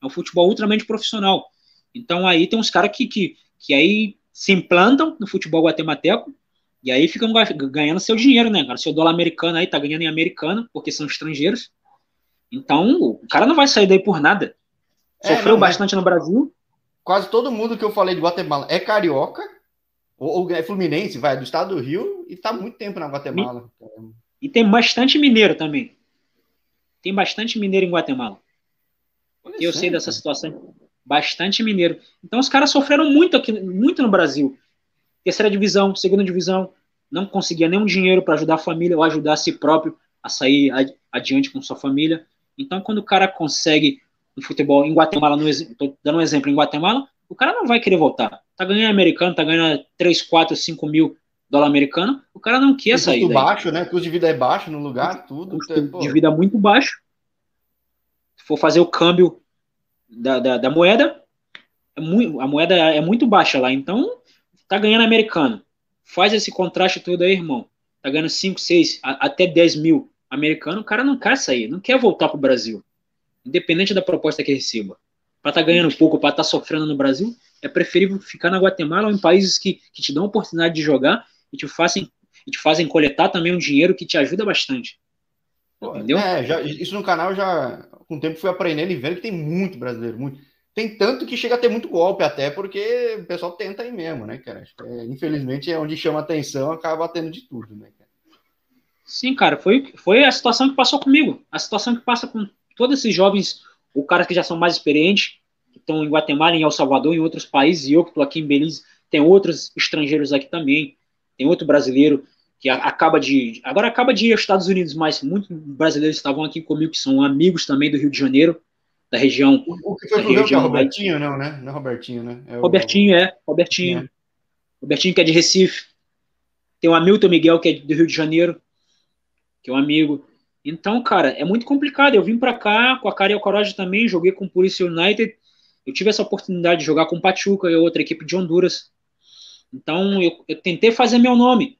É um futebol ultramente profissional. Então, aí tem uns caras que, que, que aí se implantam no futebol guatemalteco e aí ficam ganhando seu dinheiro, né, cara? Seu dólar americano aí tá ganhando em americano, porque são estrangeiros. Então, o cara não vai sair daí por nada. É, Sofreu não, bastante no Brasil quase todo mundo que eu falei de Guatemala é carioca, ou, ou é fluminense, vai, do estado do Rio, e está muito tempo na Guatemala. E, e tem bastante mineiro também. Tem bastante mineiro em Guatemala. E eu sei dessa situação. Bastante mineiro. Então os caras sofreram muito aqui, muito no Brasil. Terceira divisão, segunda divisão, não conseguia nenhum dinheiro para ajudar a família ou ajudar a si próprio a sair adiante com sua família. Então, quando o cara consegue no futebol em Guatemala, no, tô dando um exemplo, em Guatemala, o cara não vai querer voltar. Tá ganhando americano, tá ganhando 3, 4, 5 mil dólar americano, o cara não quer sair. Custo baixo, né? Custo de vida é baixo no lugar, tudo. Custo é, de vida muito baixo. Se for fazer o câmbio da, da, da moeda, é muito, a moeda é muito baixa lá. Então, tá ganhando americano. Faz esse contraste todo aí, irmão. Tá ganhando 5, 6, até 10 mil americano, o cara não quer sair, não quer voltar pro Brasil independente da proposta que receba. Para estar tá ganhando pouco, para estar tá sofrendo no Brasil, é preferível ficar na Guatemala ou em países que, que te dão a oportunidade de jogar e te fazem, e te fazem coletar também um dinheiro que te ajuda bastante. Entendeu? É, já, isso no canal já, com o tempo, fui aprendendo e vendo que tem muito brasileiro, muito. Tem tanto que chega a ter muito golpe até, porque o pessoal tenta aí mesmo, né, cara? É, infelizmente é onde chama atenção, acaba tendo de tudo, né, cara? Sim, cara, foi, foi a situação que passou comigo. A situação que passa com todos esses jovens, o caras que já são mais experientes, que estão em Guatemala, em El Salvador, em outros países, e eu que estou aqui em Belize, tem outros estrangeiros aqui também, tem outro brasileiro que acaba de. Agora acaba de ir aos Estados Unidos, mas muitos brasileiros estavam aqui comigo, que são amigos também do Rio de Janeiro, da região. O, que foi pro que é o Robertinho, não, né? Não é Robertinho, né? É o... Robertinho, é. Robertinho. É. Robertinho, que é de Recife. Tem o Hamilton Miguel, que é do Rio de Janeiro, que é um amigo. Então, cara, é muito complicado. Eu vim para cá com a cara e a coragem também, joguei com o Polícia United. Eu tive essa oportunidade de jogar com o Pachuca e outra equipe de Honduras. Então, eu, eu tentei fazer meu nome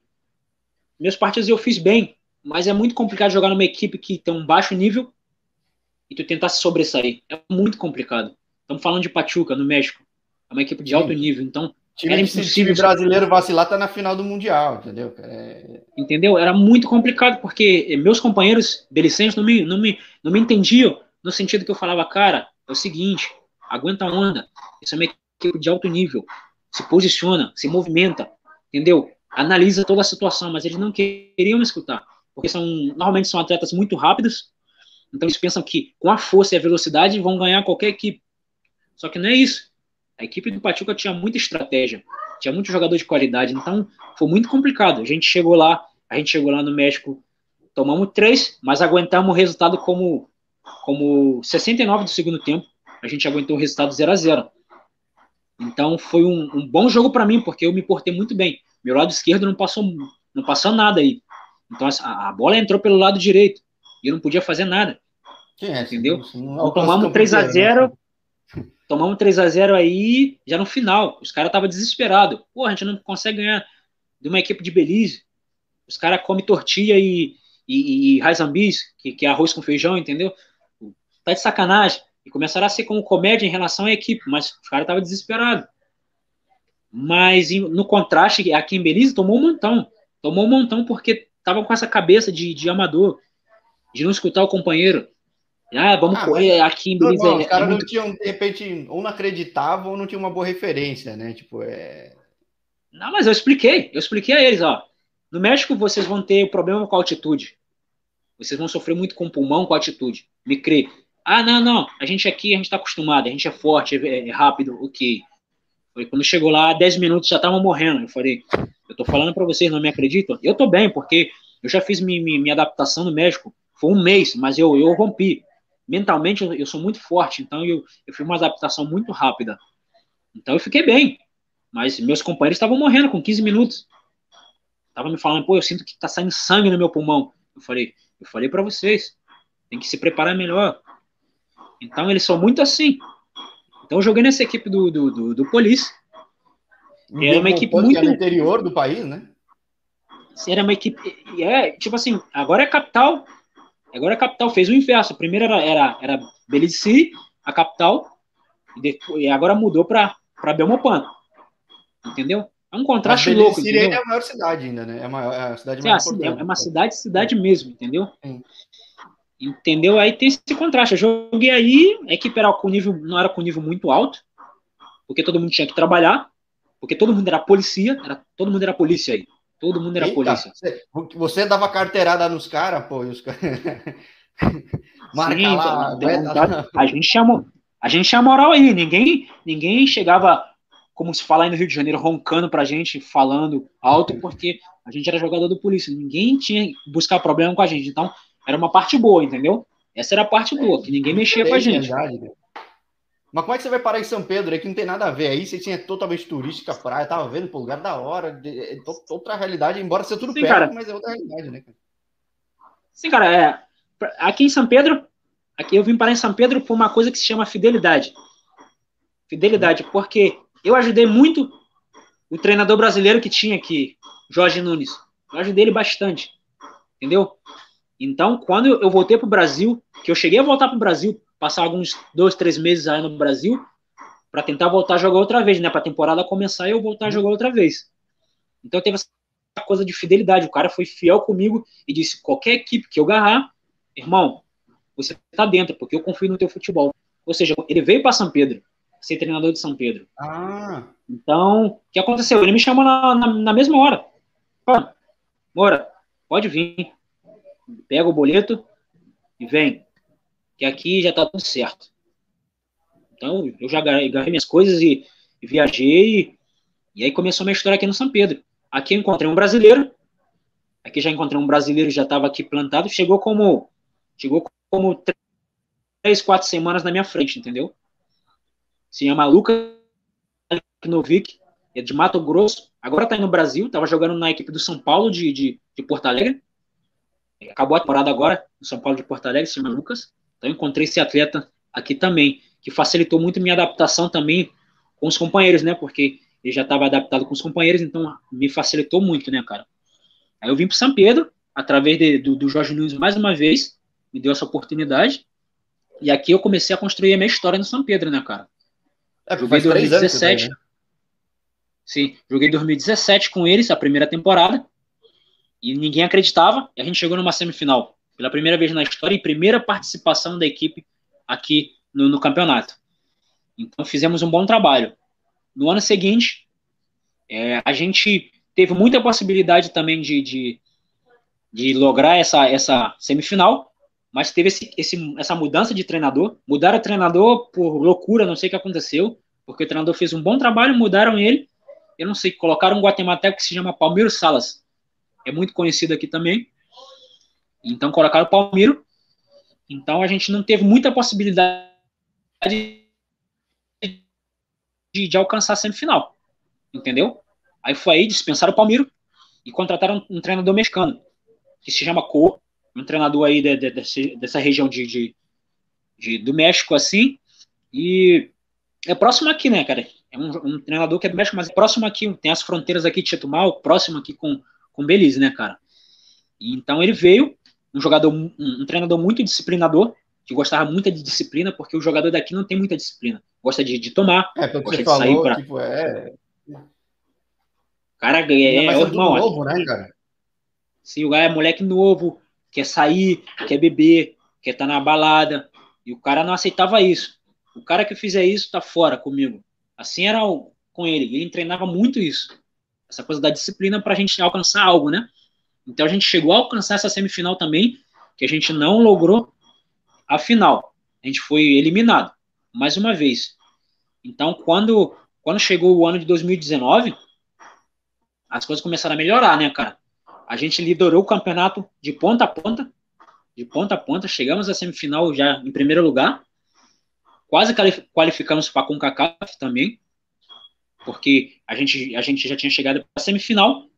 meus partidos eu fiz bem, mas é muito complicado jogar numa equipe que tem um baixo nível e tu tentar se sobressair. É muito complicado. Estamos falando de Pachuca, no México. É uma equipe de alto nível, então time, era impossível. time brasileiro vacilar tá na final do Mundial, entendeu? É... Entendeu? Era muito complicado, porque meus companheiros belicenses não me, não, me, não me entendiam no sentido que eu falava, cara, é o seguinte, aguenta a onda, isso é uma equipe de alto nível, se posiciona, se movimenta, entendeu? analisa toda a situação, mas eles não queriam me escutar, porque são normalmente são atletas muito rápidos, então eles pensam que com a força e a velocidade vão ganhar qualquer equipe. Só que não é isso. A equipe do Pachuca tinha muita estratégia, tinha muito jogador de qualidade, então foi muito complicado. A gente chegou lá, a gente chegou lá no México, tomamos três, mas aguentamos o resultado como como 69 do segundo tempo, a gente aguentou o resultado 0 a 0. Então foi um, um bom jogo para mim, porque eu me portei muito bem. Meu lado esquerdo não passou, não passou nada aí. Então a, a bola entrou pelo lado direito e eu não podia fazer nada. É, entendeu? Então, tomamos 3 a 0 né? Tomamos 3 a 0 aí, já no final. Os caras estavam desesperados. Pô, a gente não consegue ganhar de uma equipe de Belize. Os caras comem tortilha e, e, e raizambis, que, que é arroz com feijão, entendeu? Tá de sacanagem. E começaram a ser como comédia em relação à equipe, mas os caras estavam desesperados. Mas no contraste, aqui em Belize tomou um montão. Tomou um montão porque tava com essa cabeça de, de amador, de não escutar o companheiro. Ah, vamos ah, correr aqui em Belize. Não, é, os caras é muito... não tinham, de repente, ou não acreditavam ou não tinham uma boa referência, né? Tipo, é. Não, mas eu expliquei. Eu expliquei a eles, ó. No México vocês vão ter problema com a altitude. Vocês vão sofrer muito com o pulmão, com a altitude. Me crê. Ah, não, não. A gente aqui, a gente tá acostumado, a gente é forte, é, é rápido, ok. Foi quando chegou lá, 10 minutos já estavam morrendo. Eu falei, eu tô falando para vocês, não me acreditam? Eu tô bem, porque eu já fiz minha, minha adaptação no México. Foi um mês, mas eu, eu rompi. Mentalmente, eu, eu sou muito forte, então eu, eu fiz uma adaptação muito rápida. Então eu fiquei bem. Mas meus companheiros estavam morrendo com 15 minutos. Tava me falando, pô, eu sinto que tá saindo sangue no meu pulmão. Eu falei, eu falei para vocês, tem que se preparar melhor. Então eles são muito assim. Então eu joguei nessa equipe do, do, do, do Police. Era uma equipe muito. É no interior do país, né? Era uma equipe. É, tipo assim, agora é capital. Agora é capital. Fez o inverso. Primeiro era, era, era Belize, a capital. E, depois, e agora mudou para Belmopan. Entendeu? É um contraste louco. Belize é a maior cidade ainda, né? É, a, maior, é a cidade mais é, importante. É uma cidade, cidade mesmo, entendeu? Sim. Entendeu? Aí tem esse contraste. Eu joguei aí, a equipe era com nível, não era com nível muito alto, porque todo mundo tinha que trabalhar, porque todo mundo era polícia, era, todo mundo era polícia aí. Todo mundo era Eita, polícia. Você, dava carteirada nos caras, pô, e os caras. Marca Sim, lá, então, a gente chamou, a gente tinha moral aí, ninguém, ninguém chegava, como se fala aí no Rio de Janeiro, roncando pra gente, falando alto, porque a gente era jogador do polícia, ninguém tinha que buscar problema com a gente. Então, era uma parte boa, entendeu? Essa era a parte boa, que ninguém mexia com a gente. Verdade, mas como é que você vai parar em São Pedro aí que não tem nada a ver? Aí você tinha totalmente turística, praia, tava vendo, pô, lugar da hora, é outra realidade, embora seja tudo Sim, perto, cara. mas é outra realidade, né? Sim, cara, é, aqui em São Pedro, aqui eu vim parar em São Pedro por uma coisa que se chama fidelidade. Fidelidade, porque eu ajudei muito o treinador brasileiro que tinha aqui, Jorge Nunes. Eu ajudei ele bastante, entendeu? Então, quando eu voltei para o Brasil, que eu cheguei a voltar para o Brasil, passar alguns dois, três meses aí no Brasil, para tentar voltar a jogar outra vez, né? Para a temporada começar e eu voltar a jogar outra vez. Então teve essa coisa de fidelidade. O cara foi fiel comigo e disse: qualquer equipe que eu agarrar, irmão, você tá dentro, porque eu confio no teu futebol. Ou seja, ele veio para São Pedro, ser treinador de São Pedro. Ah. Então, o que aconteceu? Ele me chamou na, na, na mesma hora. Mora, pode vir pega o boleto e vem, que aqui já está tudo certo. Então, eu já agarrei minhas coisas e, e viajei, e, e, aí começou a minha história aqui no São Pedro. Aqui eu encontrei um brasileiro, Aqui já encontrei um brasileiro, já estava aqui plantado, chegou como chegou como três, quatro semanas na minha frente, entendeu? Se chama Luca Novic, é de Mato Grosso, agora está no Brasil, estava jogando na equipe do São Paulo de, de, de, Porto Alegre. Acabou a temporada agora no São Paulo de Porto Alegre, se chama Lucas. Então encontrei esse atleta aqui também, que facilitou muito minha adaptação também com os companheiros, né? Porque ele já estava adaptado com os companheiros, então me facilitou muito, né, cara? Aí eu vim para São Pedro, através de, do, do Jorge Nunes mais uma vez, me deu essa oportunidade. E aqui eu comecei a construir a minha história no São Pedro, né, cara? É, joguei em 2017. né? Sim, joguei 2017 com eles, a primeira temporada. E ninguém acreditava. E a gente chegou numa semifinal. Pela primeira vez na história e primeira participação da equipe aqui no, no campeonato. Então fizemos um bom trabalho. No ano seguinte, é, a gente teve muita possibilidade também de, de, de lograr essa, essa semifinal, mas teve esse, esse, essa mudança de treinador. Mudaram o treinador por loucura, não sei o que aconteceu, porque o treinador fez um bom trabalho, mudaram ele. Eu não sei, colocaram um guatemalteco que se chama Palmeiro Salas. É muito conhecido aqui também. Então colocaram o Palmeiro. Então a gente não teve muita possibilidade de, de alcançar a semifinal. Entendeu? Aí foi aí, dispensaram o Palmeiro e contrataram um treinador mexicano, que se chama Co, um treinador aí de, de, de, dessa região de, de, do México, assim, e é próximo aqui, né, cara? É um, um, treinador que é do México, mas é próximo aqui, tem as fronteiras aqui de Chetumal, próximo aqui com, com Belize, né, cara? Então ele veio, um jogador, um, um, treinador muito disciplinador, que gostava muito de disciplina, porque o jogador daqui não tem muita disciplina. Gosta de, de tomar, é, gosta de falou, sair pra... Tipo, é... Cara, é, é, irmão, novo, né, cara? Sim, o cara é moleque novo, quer sair, quer beber, quer estar tá na balada. E o cara não aceitava isso. O cara que fizer isso tá fora comigo. Assim era o, com ele. Ele treinava muito isso. Essa coisa da disciplina para a gente alcançar algo, né? Então a gente chegou a alcançar essa semifinal também, que a gente não logrou a final. A gente foi eliminado, mais uma vez. Então, quando, quando chegou o ano de 2019, as coisas começaram a melhorar, né, cara? A gente liderou o campeonato de ponta a ponta, de ponta a ponta, chegamos à semifinal já em primeiro lugar, quase qualificamos para a CONCACAF também, porque a gente, a gente já tinha chegado para a semifinal,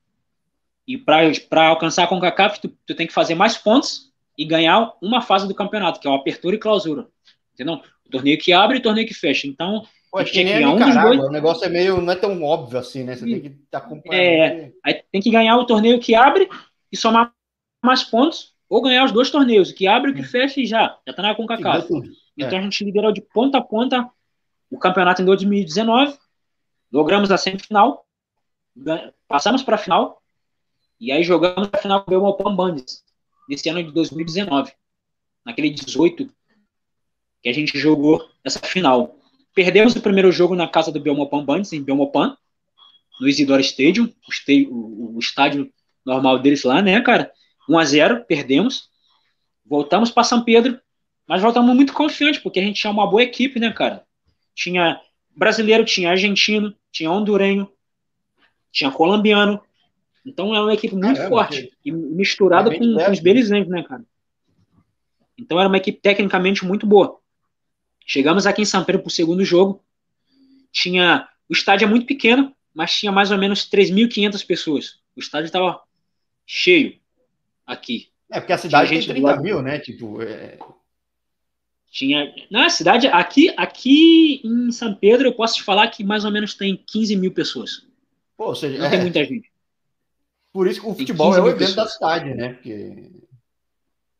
e para alcançar a CONCACAF, tu, tu tem que fazer mais pontos e ganhar uma fase do campeonato, que é o apertura e clausura, entendeu? O torneio que abre e o torneio que fecha. Então, Pô, tinha que ganhar um dos dois. O negócio é meio, não é tão óbvio assim, né? Você tem que estar tá acompanhando. É, aí tem que ganhar o torneio que abre e somar mais pontos, ou ganhar os dois torneios, o que abre e o que hum. fecha e já, já tá na CONCACAF. Então é. a gente liderou de ponta a ponta o campeonato em 2019, logramos a semifinal, passamos para a final, e aí jogamos a final com o Belmopan Bandits, nesse ano de 2019, naquele 18 que a gente jogou essa final. Perdemos o primeiro jogo na casa do Belmopan Bandits, em Belmopan, no Isidoro Stadium, o, estádio normal deles lá, né, cara? 1 a 0 perdemos. Voltamos para São Pedro, mas voltamos muito confiantes, porque a gente tinha uma boa equipe, né, cara? Tinha brasileiro, tinha argentino, tinha hondurenho, tinha colombiano. Então é uma equipe muito Caramba, forte e misturada com, com, os belizenos, né, cara? Então era uma equipe tecnicamente muito boa. Chegamos aqui em São Pedro para o segundo jogo. Tinha. O estádio é muito pequeno, mas tinha mais ou menos 3.500 pessoas. O estádio estava cheio aqui. É, porque a cidade tinha tem 30 mil, né? Tipo. É... Tinha. Na cidade, aqui, aqui em São Pedro, eu posso te falar que mais ou menos tem 15 mil pessoas. Pô, ou seja, não é... tem muita gente. Por isso que o futebol é o evento pessoas. da cidade, né? Porque...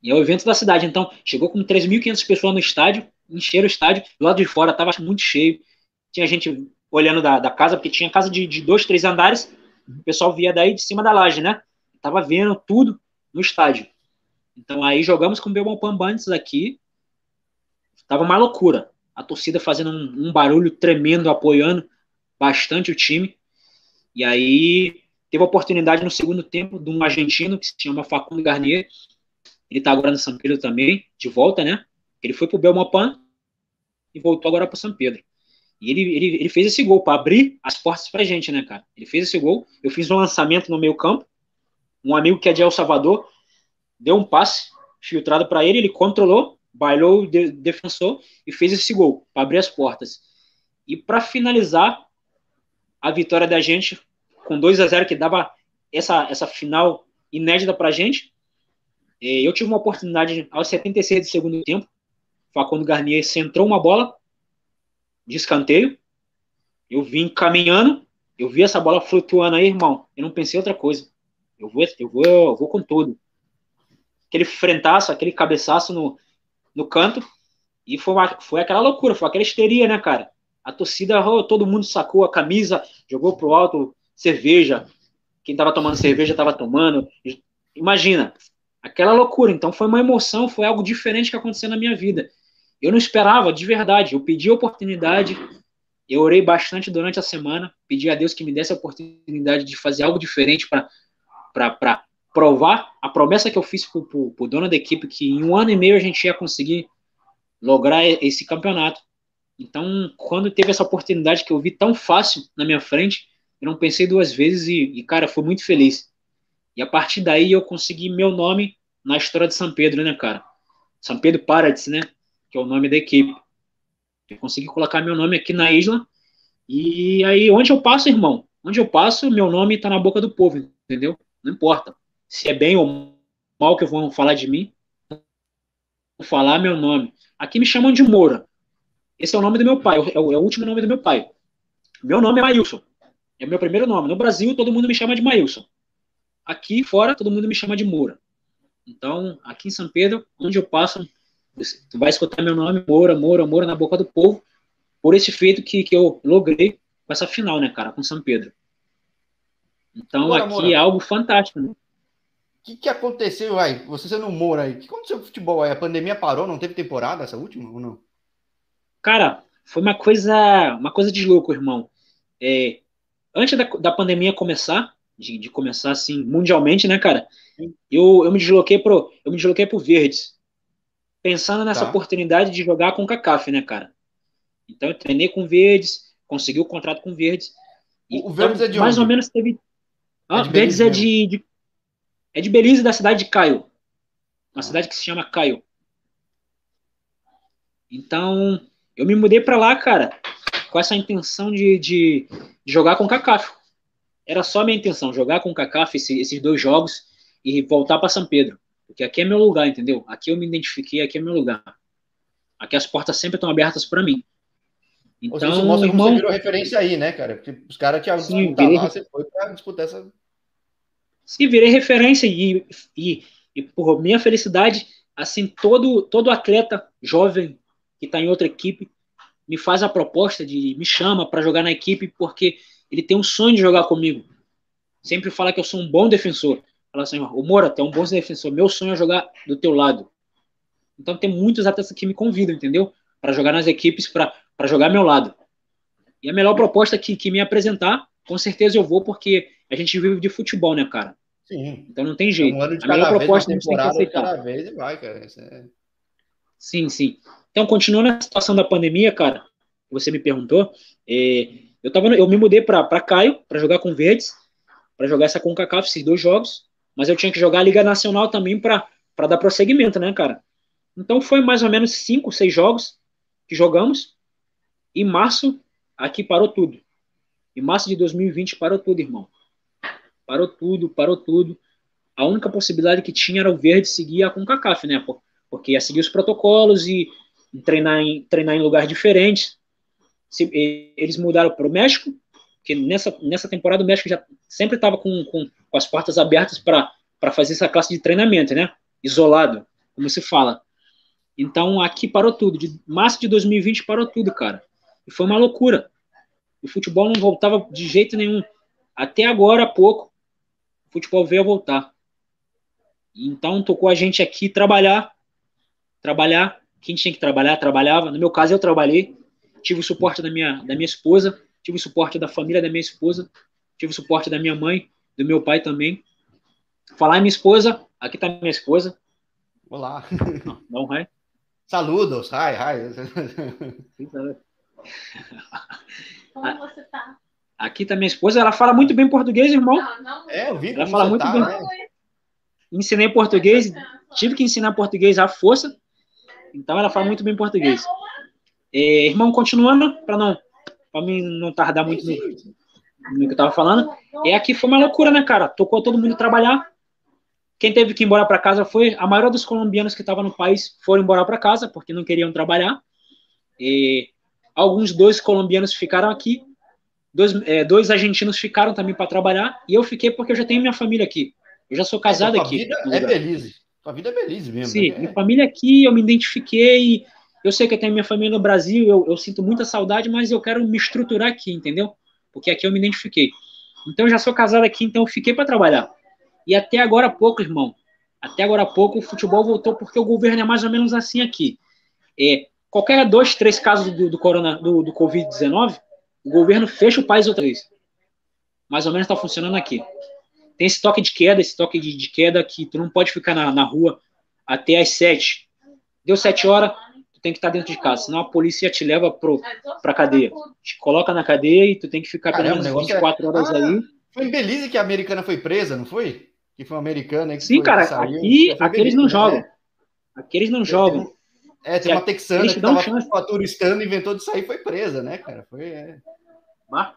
E é o evento da cidade. Então, chegou com 3.500 pessoas no estádio encheram o estádio, do lado de fora estava muito cheio, tinha gente olhando da, da casa, porque tinha casa de, de, dois, três andares, o pessoal via daí de cima da laje, né? Tava vendo tudo no estádio. Então aí jogamos com o Belmont Bandits aqui, tava uma loucura. A torcida fazendo um, um barulho tremendo, apoiando bastante o time. E aí teve a oportunidade no segundo tempo de um argentino que se chama Facundo Garnier. Ele está agora no São Pedro também, de volta, né? Ele foi para o Belmopan e voltou agora para São Pedro. E ele, ele, ele fez esse gol para abrir as portas para gente, né, cara? Ele fez esse gol. Eu fiz um lançamento no meio campo. um amigo que é de El Salvador deu um passe filtrado para ele, ele controlou, bailou o de, defensor e fez esse gol para abrir as portas. E para finalizar a vitória da gente com 2 a 0 que dava essa, essa final inédita para a gente, é, eu tive uma oportunidade aos 76 do segundo tempo, Facundo Garnier centrou uma bola de escanteio, eu vim caminhando, eu vi essa bola flutuando aí, irmão, eu não pensei outra coisa. Eu vou, eu vou, eu vou com tudo. Aquele frentaço, aquele cabeçaço no, no canto, e foi, uma, foi aquela loucura, foi aquela histeria, né, cara? A torcida, todo mundo sacou a camisa, jogou pro alto cerveja. Quem tava tomando cerveja tava tomando. Imagina, aquela loucura. Então foi uma emoção, foi algo diferente que aconteceu na minha vida. Eu não esperava, de verdade. Eu pedi a oportunidade, eu orei bastante durante a semana, pedi a Deus que me desse a oportunidade de fazer algo diferente para provar a promessa que eu fiz para o dono da equipe, que em um ano e meio a gente ia conseguir lograr esse campeonato. Então, quando teve essa oportunidade que eu vi tão fácil na minha frente, eu não pensei duas vezes e, e, cara, fui muito feliz. E a partir daí eu consegui meu nome na história de São Pedro, né, cara? São Pedro Paradis, né? Que é o nome da equipe. Eu consegui colocar meu nome aqui na isla. E aí, onde eu passo, irmão? Onde eu passo, meu nome tá na boca do povo, entendeu? Não importa. Se é bem ou mal que vão falar de mim, vou falar meu nome. Aqui me chamam de Moura. Esse é o nome do meu pai, é o, é o último nome do meu pai. Meu nome é Maílson. É o meu primeiro nome. No Brasil, todo mundo me chama de Maílson. Aqui fora, todo mundo me chama de Moura. Então, aqui em São Pedro, onde eu passo, tu vai escutar meu nome, Moura, Moura, Moura, na boca do povo, por esse feito que, que eu logrei com essa final, né, cara, com São Pedro. Então, Moura, aqui Moura. é algo fantástico, né? O que, que aconteceu, aí? Você sendo Moura aí, o que aconteceu com o futebol aí? A pandemia parou, não teve temporada essa última ou não? Cara, foi uma coisa, uma coisa de louco, irmão. É, antes da, da pandemia começar, de, de, começar assim mundialmente, né, cara? Eu, eu me desloquei pro, eu me desloquei pro Verdes, pensando nessa tá. oportunidade de jogar com o CACAF, né, cara? Então eu treinei com o Verdes, consegui o contrato com o Verdes. E, o Verdes então, é de mais onde? ou menos teve. Ah, é de Verdes é de, de, é de Belize, da cidade de Caio, uma ah. cidade que se chama Caio. Então eu me mudei para lá, cara, com essa intenção de, de, de jogar com o CACAF. Era só a minha intenção, jogar com o CACAF esse, esses dois jogos e voltar para São Pedro. Porque aqui é meu lugar, entendeu? Aqui eu me identifiquei, aqui é meu lugar. Aqui as portas sempre estão abertas para mim. Então, seja, mostra irmão... você virou referência aí, né, cara? Porque os caras tinham disputar virei... lá, você foi para disputar essa. Sim, virei referência e, e, e por minha felicidade, assim, todo, todo atleta jovem que está em outra equipe, me faz a proposta de me chama para jogar na equipe porque ele tem um sonho de jogar comigo. Sempre fala que eu sou um bom defensor. Fala assim, o Moura, tu é um bom defensor. Meu sonho é jogar do teu lado. Então tem muitos atletas que me convidam, entendeu? Para jogar nas equipes, para jogar meu lado. E a melhor proposta que, que me apresentar, com certeza eu vou, porque a gente vive de futebol, né, cara? Sim. Então não tem jeito. É um a melhor proposta a gente tem que aceitar. Cada vez e vai, cara. É... Sim, sim. Então, continuando a situação da pandemia, cara, você me perguntou, é, eu, tava, eu me mudei para Caio, para jogar com Verdes, para jogar essa CONCACAF, esses dois jogos, mas eu tinha que jogar a Liga Nacional também para dar prosseguimento, né, cara? Então, foi mais ou menos cinco, seis jogos que jogamos, e março, aqui parou tudo. Em março de 2020 parou tudo, irmão. Parou tudo, parou tudo. A única possibilidade que tinha era o Verde seguir a CONCACAF, né? Porque ia seguir os protocolos e treinar em, treinar em lugares diferentes. Eles mudaram para o México, que nessa, nessa temporada o México já sempre estava com, com, com, as portas abertas para fazer essa classe de treinamento, né? Isolado, como se fala. Então aqui parou tudo. De março de 2020 parou tudo, cara. E foi uma loucura. O futebol não voltava de jeito nenhum. Até agora há pouco, o futebol veio a voltar. Então tocou a gente aqui trabalhar, trabalhar quem tinha que trabalhar, trabalhava. No meu caso, eu trabalhei. Tive o suporte da minha, da minha esposa, tive o suporte da família da minha esposa, tive o suporte da minha mãe, do meu pai também. Falar em minha esposa, aqui tá minha esposa. Olá. Dá um hi. Saludos, hi, hi. Como você tá? Aqui tá minha esposa, ela fala muito bem português, irmão. Não, não. É, eu vi Ela fala muito tá, bem. Né? ensinei português, tive que ensinar português à força, então ela fala muito bem português. É, irmão, continuando, para não mim não tardar muito no, no que eu tava falando, é aqui foi uma loucura, né, cara? Tocou todo mundo trabalhar. Quem teve que ir embora para casa foi a maioria dos colombianos que estavam no país foram embora para casa porque não queriam trabalhar. E alguns dois colombianos ficaram aqui, dois, é, dois argentinos ficaram também para trabalhar e eu fiquei porque eu já tenho minha família aqui. Eu já sou casado aqui. É Belize. Tua vida é Belize mesmo. Sim, né? minha família aqui, eu me identifiquei. Eu sei que eu tenho minha família no Brasil, eu, eu sinto muita saudade, mas eu quero me estruturar aqui, entendeu? Porque aqui eu me identifiquei. Então eu já sou casado aqui, então eu fiquei para trabalhar. E até agora há pouco, irmão, até agora há pouco o futebol voltou porque o governo é mais ou menos assim aqui. É, qualquer dois, três casos do, do, corona, do, do Covid-19, o governo fecha o país outra vez. Mais ou menos está funcionando aqui. Tem esse toque de queda, esse toque de, de queda que tu não pode ficar na, na rua até às sete. Deu sete horas, tu tem que estar dentro de casa, senão a polícia te leva pro, pra cadeia. Te coloca na cadeia e tu tem que ficar Caramba, pelo menos negócio 24 horas Ah, aí. Foi em Belize que a americana foi presa, não foi? Que foi uma americana que Sim, foi- cara, que saiu. aqui, eles não né? jogam. Aqui eles não jogam. É, tem uma texana que tava turistando, inventou de sair e foi presa, né, cara? Foi. é. Bah.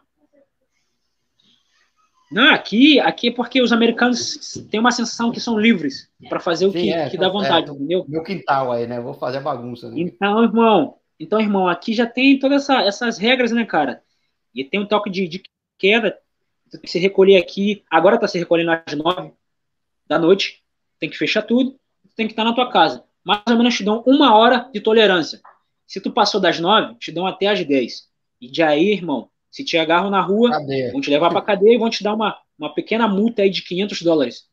Não, aqui, aqui é porque os americanos têm uma sensação que são livres para fazer o Sim, que, é, que dá é, vontade, é. entendeu? Meu quintal aí, né? Vou fazer bagunça. Né? Então, irmão, então, irmão, aqui já tem todas essa- essas regras, né, cara? E tem um toque de, de queda, tu tem que se recolher aqui. Agora tá se recolhendo às nove da noite, tem que fechar tudo, tu tem que estar na tua casa. Mais ou menos te dão uma hora de tolerância. Se tu passou das nove, te dão até às dez. E de aí, irmão, se te agarram na rua, Cadê? vão te levar pra cadeia e vão te dar uma, uma pequena multa aí de 500 dólares.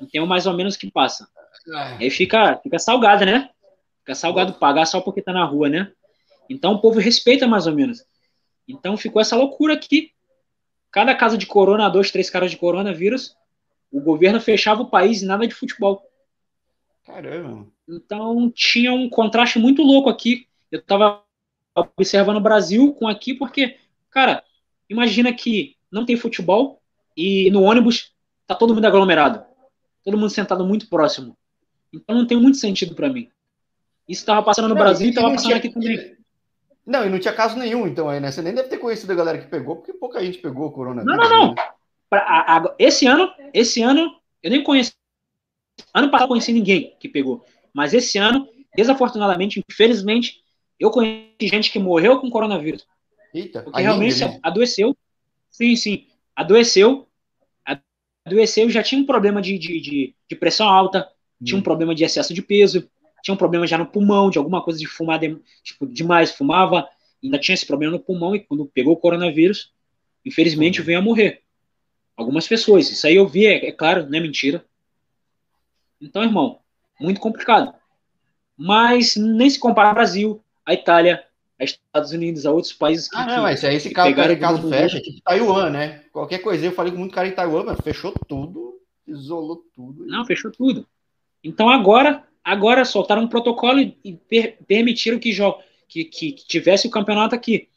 Então, mais ou menos que passa. Ah, Aí fica, fica salgado, né? Fica salgado pagar só porque tá na rua, né? Então o povo respeita mais ou menos. Então ficou essa loucura aqui. Cada caso de corona, dois, três caras de coronavírus, o governo fechava o país e nada de futebol. Caramba. Então tinha um contraste muito louco aqui. Eu tava observando o Brasil com aqui, porque, cara, imagina que não tem futebol e no ônibus tá todo mundo aglomerado. Todo mundo sentado muito próximo. Então não tem muito sentido para mim. Isso tava passando no Não, Brasil e tava passando tinha- aqui também. Não, e não tinha caso nenhum, então, aí, né? Você nem deve ter conhecido a galera que pegou, porque pouca gente pegou o coronavírus. Não, não, não. né? Pra- a- a- esse ano, esse ano, eu nem conheci. Ano passado eu conheci ninguém que pegou. Mas esse ano, desafortunadamente, infelizmente, eu conheci gente que morreu com coronavírus. Eita, Porque realmente adoeceu. Sim, sim. Adoeceu. Adoeceu, já tinha um problema de, de, de, de pressão alta, tinha um Hum. problema de excesso de peso, tinha um problema já no pulmão, de alguma coisa de fumar de- tipo, demais, fumava, ainda tinha esse problema no pulmão, e quando pegou o coronavírus, infelizmente Uhum. veio a morrer. Algumas pessoas. Isso aí eu vi, é, é claro, não é mentira. Então, irmão, muito complicado. Mas nem se compara ao Brasil, a Itália, a Estados Unidos, a outros países que, Ah, não, mas aí esse caso, esse caso fecha, tipo Taiwan, né? Qualquer coisa, eu falei com muito cara em Taiwan, mas fechou tudo, isolou tudo. Não, fechou tudo. Então agora, agora soltaram um protocolo e, per- permitiram que, que, que, que tivesse o campeonato aqui.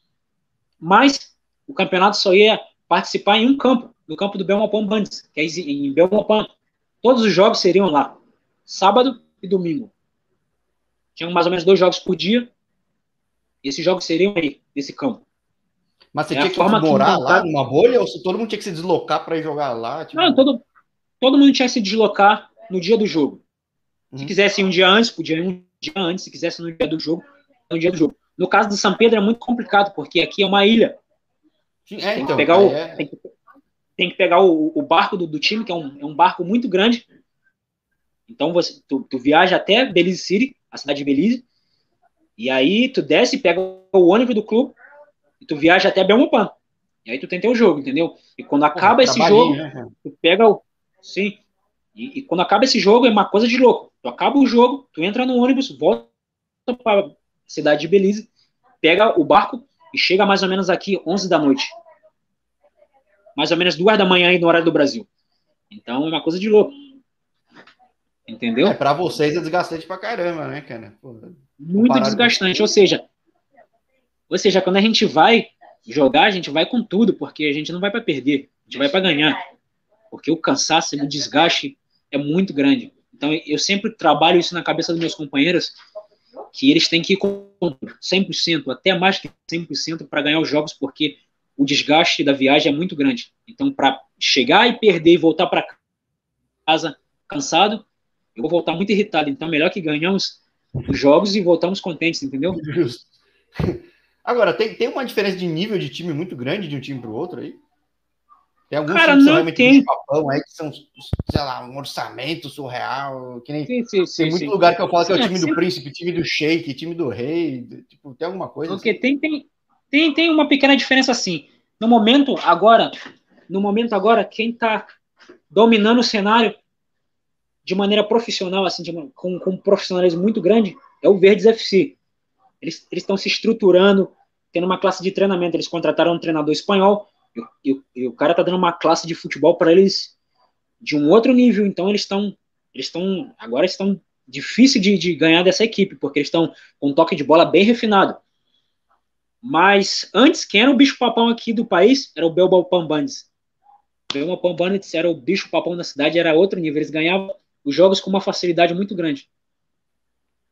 Mas o campeonato só ia participar em um campo, no campo do Belmopan Bandes, que é em Belmopan. Todos os jogos seriam lá, sábado e domingo. Tinham mais ou menos dois jogos por dia. E esses jogos seriam aí, nesse campo. Mas você É tinha que forma que morar lá numa bolha ou se todo mundo tinha que se deslocar para ir jogar lá? Tipo... Não, todo, todo mundo tinha que se deslocar no dia do jogo. Se Uhum. quisesse ir um dia antes, podia ir um dia antes. Se quisesse no dia do jogo, no dia do jogo. No caso do São Pedro é muito complicado, porque aqui é uma ilha. Sim, é, Tem então, que pegar, o, é- tem que, tem que pegar o, o barco do, do time, que é um, é um barco muito grande. Então você, tu, tu viaja até Belize City, a cidade de Belize, e aí tu desce, pega o ônibus do clube, e tu viaja até Belmopan. E aí tu tem teu jogo, entendeu? E quando acaba Porra, esse jogo, né, tu pega o. Sim. E, e quando acaba esse jogo, é uma coisa de louco. Tu acaba o jogo, tu entra no ônibus, volta para a cidade de Belize, pega o barco e chega mais ou menos aqui 11 da noite. Mais ou menos duas da manhã aí no horário do Brasil. Então é uma coisa de louco. Entendeu? É, pra vocês é desgastante pra caramba, né, cara? Pô, Muito desgastante. Ou seja, ou seja, quando a gente vai jogar, a gente vai com tudo, porque a gente não vai para perder, a gente vai para ganhar. Porque o cansaço e o desgaste é muito grande. Então, eu sempre trabalho isso na cabeça dos meus companheiros, que eles têm que ir com 100%, até mais que 100% para ganhar os jogos, porque o desgaste da viagem é muito grande. Então, para chegar e perder e voltar para casa cansado, eu vou voltar muito irritado. Então, melhor que ganhamos os jogos e voltamos contentes, entendeu? Justo. Agora, tem, tem uma diferença de nível de time muito grande de um time para o outro aí? Tem alguns Cara, times não tem. papão aí que são, sei lá, um orçamento surreal. Que nem, sim, sim, sim, tem muito lugar que eu falo que é o time do príncipe, time do sheik, time do rei. Tipo, tem alguma coisa? Porque assim? tem, tem, tem, tem uma pequena diferença assim. No momento agora, no momento agora, quem está dominando o cenário de maneira profissional, assim, de, com, com um profissionalismo muito grande, é o Verdes FC. Eles estão se estruturando, tendo uma classe de treinamento. Eles contrataram um treinador espanhol e, e, e o cara tá dando uma classe de futebol para eles de um outro nível. Então eles estão, eles estão agora estão difícil de, de ganhar dessa equipe porque eles estão com um toque de bola bem refinado. Mas antes, quem era o bicho papão aqui do país era o Belbal Pambandis. O Belbal Pambandis era o bicho papão da cidade, era outro nível. Eles ganhavam os jogos com uma facilidade muito grande.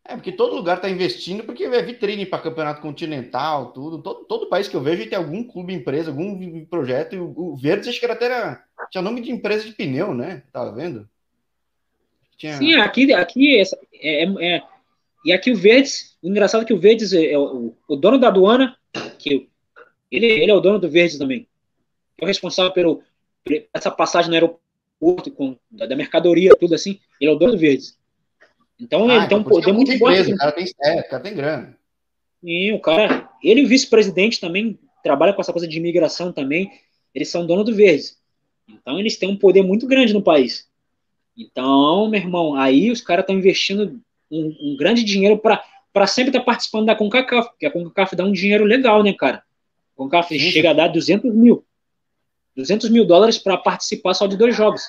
É, porque todo lugar está investindo, porque é vitrine para campeonato continental, tudo. Todo, todo país que eu vejo tem algum clube, empresa, algum projeto. E o, o Verdes, acho que era até era, tinha nome de empresa de pneu, né? Tava vendo? Tinha... Sim, aqui, aqui é, é, é, e aqui o Verdes, o engraçado é que o Verdes é, é o, o, dono da aduana, que ele, ele é o dono do Verdes também. É o responsável pelo, por essa passagem no aeroporto com, da, da mercadoria, tudo assim. Ele é o dono do Verdes. Então ah, ele tem um poder muito forte. O cara tem, é, o cara tem grana. E o cara, ele e o vice-presidente também trabalha com essa coisa de imigração também. Eles são dono do Verdes. Então eles têm um poder muito grande no país. Então, meu irmão, aí os caras estão investindo um, um, grande dinheiro para sempre estar tá participando da CONCACAF, porque a CONCACAF dá um dinheiro legal, né, cara? A CONCACAF Sim. chega a dar 200 mil. 200 mil dólares para participar só de dois jogos.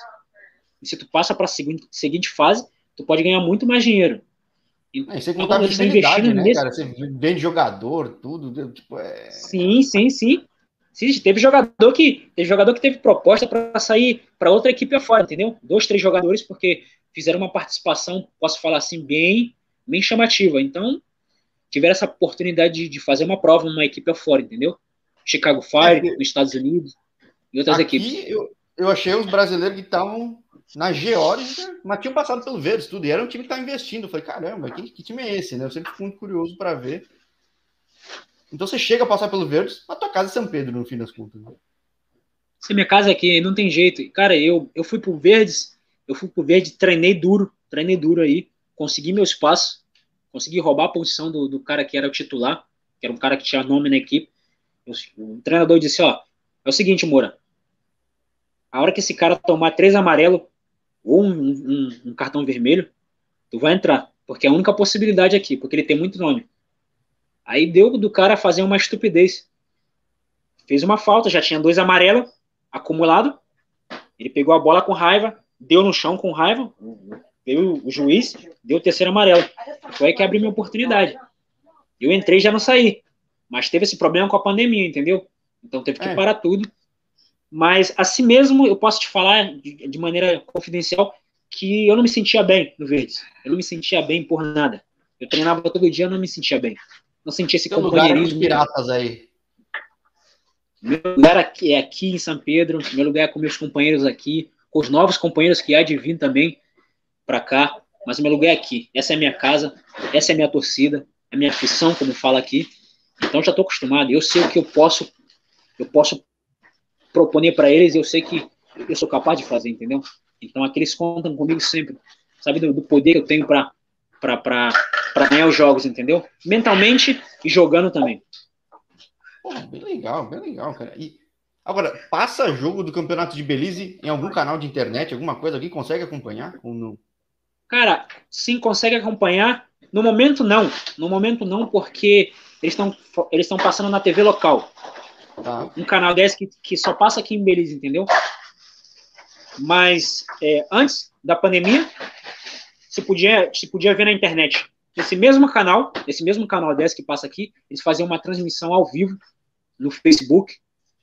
E se tu passa para a seguinte, fase, tu pode ganhar muito mais dinheiro. Então, você contar a visibilidade, né, nesse... cara? Você vende jogador, tudo, tipo, é... Sim, sim, sim. Sim, teve jogador que teve jogador que teve proposta para sair para outra equipe afora, entendeu? Dois, três jogadores porque fizeram uma participação, posso falar assim, bem, bem chamativa. Então, tiveram essa oportunidade de, de fazer uma prova numa equipe afora, entendeu? Chicago Fire, é, nos Estados Unidos e outras aqui equipes. Eu, eu achei os brasileiros que estavam na Geórgia, mas tinham passado pelo Verdes tudo, e era um time que estava investindo. Eu falei, caramba, que, que, time é esse, né? Eu sempre fico muito curioso para ver. Então você chega a passar pelo Verdes, a tua casa é São Pedro, no fim das contas. Né? Se minha casa é aqui, não tem jeito. Cara, eu, eu fui pro Verdes, eu fui pro Verde, treinei duro, treinei duro aí, consegui meu espaço, consegui roubar a posição do, do cara que era o titular, que era um cara que tinha nome na equipe. O treinador disse, ó, é o seguinte, Moura, a hora que esse cara tomar três amarelos, ou um, um, um, cartão vermelho, tu vai entrar. Porque é a única possibilidade aqui, porque ele tem muito nome. Aí deu do cara fazer uma estupidez. Fez uma falta, já tinha dois amarelos acumulado. Ele pegou a bola com raiva, deu no chão com raiva. Veio o juiz, deu o terceiro amarelo. Foi aí que abriu minha oportunidade. Eu entrei e já não saí. Mas teve esse problema com a pandemia, entendeu? Então teve que é. parar tudo mas, assim mesmo, eu posso te falar de, de, maneira confidencial que eu não me sentia bem no Verdes. Eu não me sentia bem por nada. Eu treinava todo dia, eu não me sentia bem. Não sentia esse Tem companheirismo. Lugar piratas aí. Meu lugar aqui é aqui em São Pedro. Meu lugar é com meus companheiros aqui, com os novos companheiros que há de vir também para cá. Mas o meu lugar é aqui. Essa é a minha casa, essa é a minha torcida, a minha afição, como fala aqui. Então já estou acostumado. Eu sei o que eu posso, eu posso proponer para eles, eu sei que eu sou capaz de fazer, entendeu? Então aqueles contam comigo sempre, sabe do, do poder que eu tenho para para ganhar os jogos, entendeu? Mentalmente e jogando também. Pô, bem legal, bem legal, cara. E agora, passa jogo do Campeonato de Belize em algum canal de internet, alguma coisa, alguém consegue acompanhar ou não? Cara, sim, consegue acompanhar. No momento não, no momento não, porque eles estão eles estão passando na TV local. Tá. Um canal desse que, que só passa aqui em Belize, entendeu? Mas é, antes da pandemia, se podia, se podia ver na internet. Nesse mesmo canal, esse mesmo canal desse que passa aqui, eles faziam uma transmissão ao vivo no Facebook.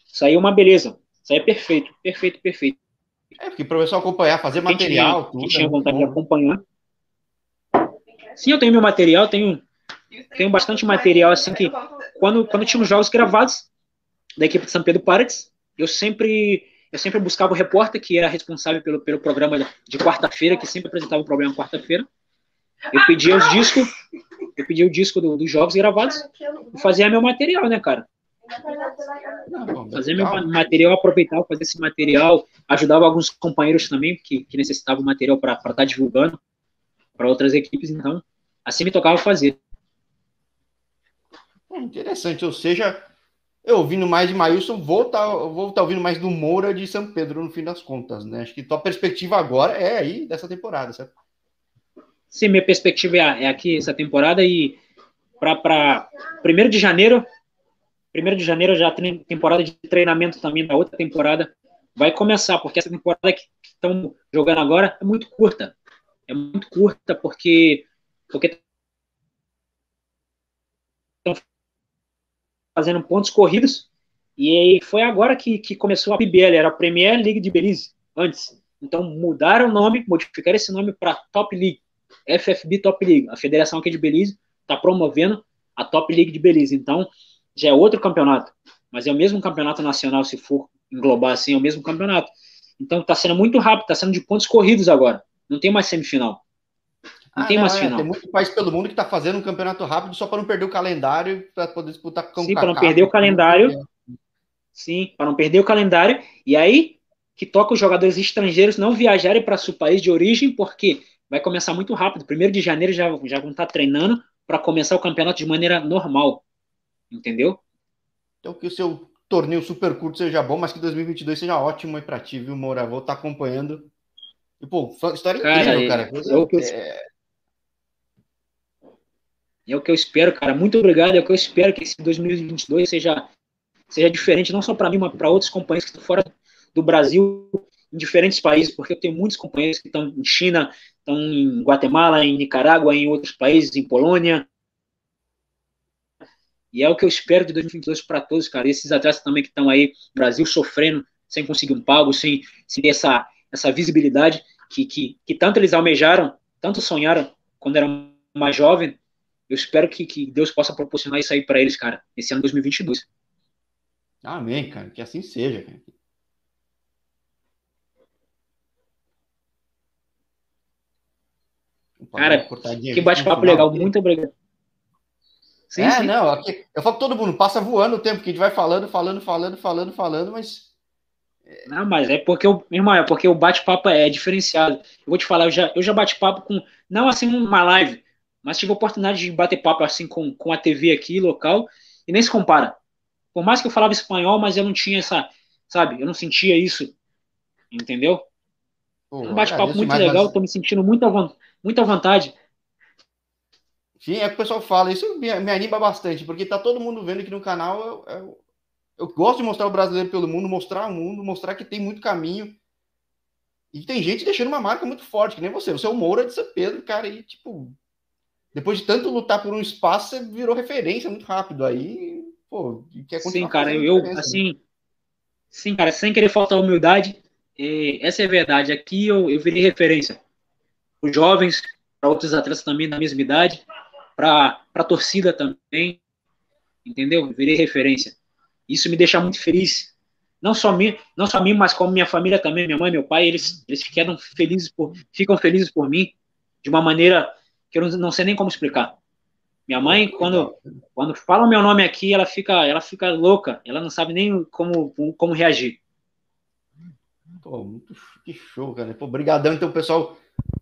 Isso aí é uma beleza. Isso aí é perfeito, perfeito, perfeito. É, porque o professor acompanhar, fazer quem material, tinha, tudo. Quem tinha é vontade bom. de acompanhar. Sim, eu tenho meu material, tenho, tenho bastante material, assim, que quando, quando tínhamos jogos gravados da equipe de São Pedro Pirates, eu sempre eu sempre buscava o repórter que era responsável pelo, pelo programa de quarta-feira, que sempre apresentava o programa quarta-feira. Eu pedia os discos, eu pedia o disco do, dos jogos gravados e fazia meu material, né, cara? Fazer meu material, aproveitar, fazer esse material, ajudava alguns companheiros também que, que necessitavam material para estar tá divulgando para outras equipes, então assim me tocava fazer. É interessante, ou seja, eu ouvindo mais de Maílson, vou estar tá, vou tá ouvindo mais do Moura de São Pedro no fim das contas, né? Acho que tua perspectiva agora é aí dessa temporada, certo? Sim, minha perspectiva é, é aqui essa temporada e para 1 de janeiro, 1 de janeiro já tem temporada de treinamento também da outra temporada vai começar, porque essa temporada que estão jogando agora é muito curta. É muito curta porque porque fazendo pontos corridos e foi agora que, que começou a PBL, era a Premier League de Belize, antes. Então mudaram o nome, modificaram esse nome para Top League. FFB Top League. A federação aqui de Belize está promovendo a Top League de Belize. Então, já é outro campeonato, mas é o mesmo campeonato nacional, se for englobar assim, é o mesmo campeonato. Então, está sendo muito rápido, está sendo de pontos corridos agora. Não tem mais semifinal. Não ah, tem mais é, final. Tem muito país pelo mundo que está fazendo um campeonato rápido só para não perder o calendário, para poder disputar com Sim, para não perder o calendário. Sim, para não perder o calendário. E aí que toca os jogadores estrangeiros não viajarem para seu país de origem, porque vai começar muito rápido. Primeiro de janeiro já, já vão estar treinando para começar o campeonato de maneira normal. Entendeu? Então que o seu torneio super curto seja bom, mas que 2022 seja ótimo aí para ti, viu, Moura? Vou estar acompanhando. E, pô, história cara, incrível, cara. É, eu, é... é o que eu espero, cara. Muito obrigado. É o que eu espero que esse 2022 seja, seja diferente, não só para mim, mas para outros companheiros que estão fora do Brasil em diferentes países, porque eu tenho muitos companheiros que estão em China, estão em Guatemala, em Nicarágua, em outros países, em Polônia. E é o que eu espero de 2022 para todos, cara. E esses atletas também que estão aí, Brasil sofrendo, sem conseguir um pago, sem, sem ter essa, essa visibilidade que, que, que tanto eles almejaram, tanto sonharam quando eram mais jovens. Eu espero que, que Deus possa proporcionar isso aí para eles, cara, esse ano 2022. Amém, cara. Que assim seja, cara. Cara, que bate-papo legal. Muito obrigado. Sim, é, sim. não, aqui, eu falo todo mundo passa voando o tempo que a gente vai falando, falando, falando, falando, falando, mas. Não, mas é porque o irmão, é porque o bate-papo é diferenciado. Eu vou te falar, eu já, eu já bate-papo com, não assim uma live, mas tive a oportunidade de bater papo assim com, com a TV aqui, local, e nem se compara. Por mais que eu falava espanhol, mas eu não tinha essa, sabe, eu não sentia isso, entendeu? Pô, um bate-papo muito legal, mas... tô me sentindo muito à, muito à vontade. Sim, é que o pessoal fala, isso me, me anima bastante, porque tá todo mundo vendo aqui no canal. Eu, eu, eu, gosto de mostrar o brasileiro pelo mundo, mostrar o mundo, mostrar que tem muito caminho. E tem gente deixando uma marca muito forte, que nem você. Você é o Moura de São Pedro, cara, e tipo, depois de tanto lutar por um espaço, você virou referência muito rápido. Aí, pô, quer continuar. Sim, cara, eu, né? assim, sim, cara, sem querer faltar humildade, essa é a verdade. Aqui eu, eu virei referência. Os jovens, para outros atletas também da mesma idade para a torcida também, entendeu? Virei referência. Isso me deixa muito feliz. Não só mim, não só mim, mas como minha família também, minha mãe, meu pai, eles, eles ficam felizes por, ficam felizes por mim de uma maneira que eu não, sei nem como explicar. Minha mãe, quando, quando fala o meu nome aqui, ela fica, ela fica louca. Ela não sabe nem como, como reagir. Pô, muito que show, cara. Pô, obrigadão, então, pessoal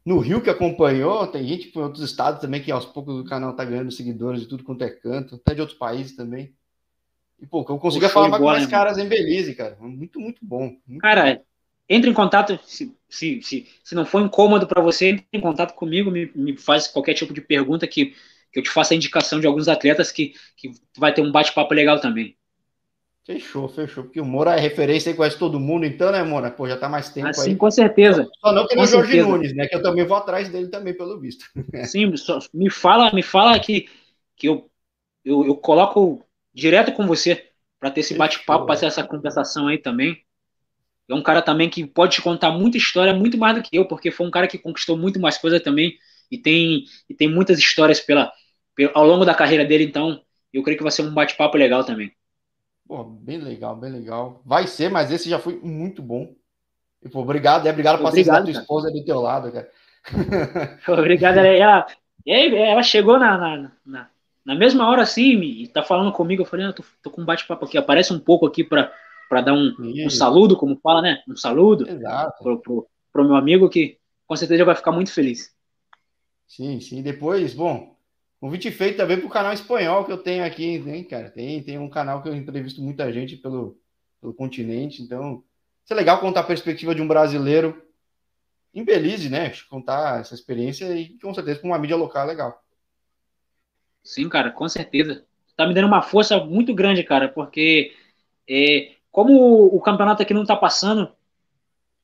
no Rio que acompanhou, tem gente em outros estados também que aos poucos o canal tá ganhando seguidores de tudo quanto é canto, até de outros países também. E, pô, eu consigo falar com mais né, caras em Belize, cara. Muito, muito bom. Muito cara, bom. entre em contato, se, se, se, se não for incômodo para você, entre em contato comigo, me, me faz qualquer tipo de pergunta que, que eu te faça a indicação de alguns atletas que, que vai ter um bate-papo legal também. Fechou, fechou. Porque o Moura é referência aí, conhece todo mundo, então, né, Moura? Pô, já tá mais tempo assim, aí. com certeza. Só não que no Jorge certeza. Nunes, né? Que eu também vou atrás dele também, pelo visto. Sim, só, me fala, me fala que, que eu, eu, eu coloco direto com você para ter esse bate-papo, para ter essa conversação aí também. É um cara também que pode te contar muita história, muito mais do que eu, porque foi um cara que conquistou muito mais coisa também e tem, e tem muitas histórias pela, pela, ao longo da carreira dele, então eu creio que vai ser um bate-papo legal também. Pô, bem legal, bem legal. Vai ser, mas esse já foi muito bom. E, pô, obrigado, é obrigado por assistir a tua esposa do teu lado, cara. obrigado, ela, ela chegou na, na, na, na, mesma hora assim e tá falando comigo, eu falei, ah, tô, tô com um bate-papo aqui, aparece um pouco aqui para para dar um, um, saludo, como fala, né? Um saludo pro, pro meu amigo que com certeza vai ficar muito feliz. Sim, sim. Depois, bom, convite feito também para o canal espanhol que eu tenho aqui, hein, cara? Tem, tem um canal que eu entrevisto muita gente pelo, pelo continente, então isso é legal contar a perspectiva de um brasileiro em Belize, né? Contar essa experiência e com certeza com uma mídia local é legal. Sim, cara, com certeza. Tá me dando uma força muito grande, cara, porque é, como o campeonato aqui não está passando,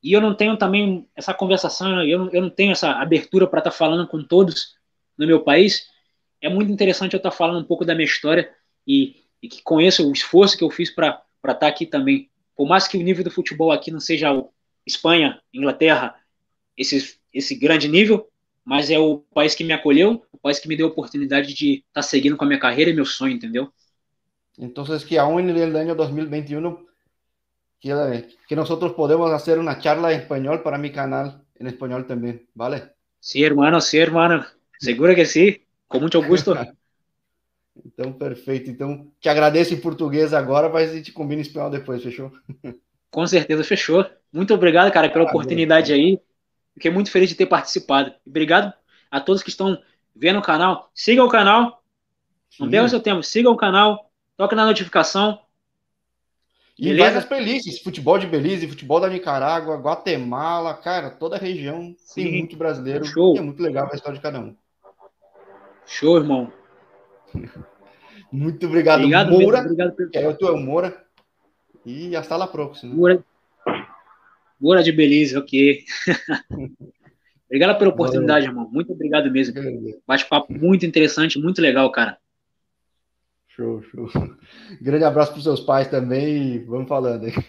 e eu não tenho também essa conversação, eu não, eu não tenho essa abertura para estar tá falando com todos no meu país, é muito interessante eu estar tá falando um pouco da minha história e, e que conheça o esforço que eu fiz para estar tá aqui também. Por mais que o nível do futebol aqui não seja o Espanha, Inglaterra, esse, esse grande nível, mas é o país que me acolheu, o país que me deu a oportunidade de estar tá seguindo com a minha carreira e meu sonho, entendeu? Então, que aún no ano 2021 que, que nosotros podemos hacer una charla en español para mi canal en español también, ¿vale? Sí, hermano, sí, hermano. Seguro que sí, com muito gosto. então, perfeito. Então, te agradeço em português agora, mas a gente combina em espanhol depois, fechou? Com certeza, fechou. Muito obrigado, cara, pela oportunidade aí. Fiquei muito feliz de ter participado. Obrigado a todos que estão vendo o canal. Siga o canal. Não perca o seu tempo. Siga o canal. Toque na notificação. E Beleza? várias playlists, futebol de Belize, futebol da Nicarágua, Guatemala, cara, toda a região Sim. tem muito brasileiro. Show. É muito legal a história de cada um. Show, irmão. muito obrigado, obrigado Moura. Mesmo, obrigado pelo... É, tu é o Moura. E hasta la próxima. Moura, Moura de Belize, ok. obrigado pela oportunidade, Valeu. irmão. Muito obrigado mesmo. Bate-papo muito interessante, muito legal, cara. Show, show. Grande abraço para os seus pais também e vamos falando aí.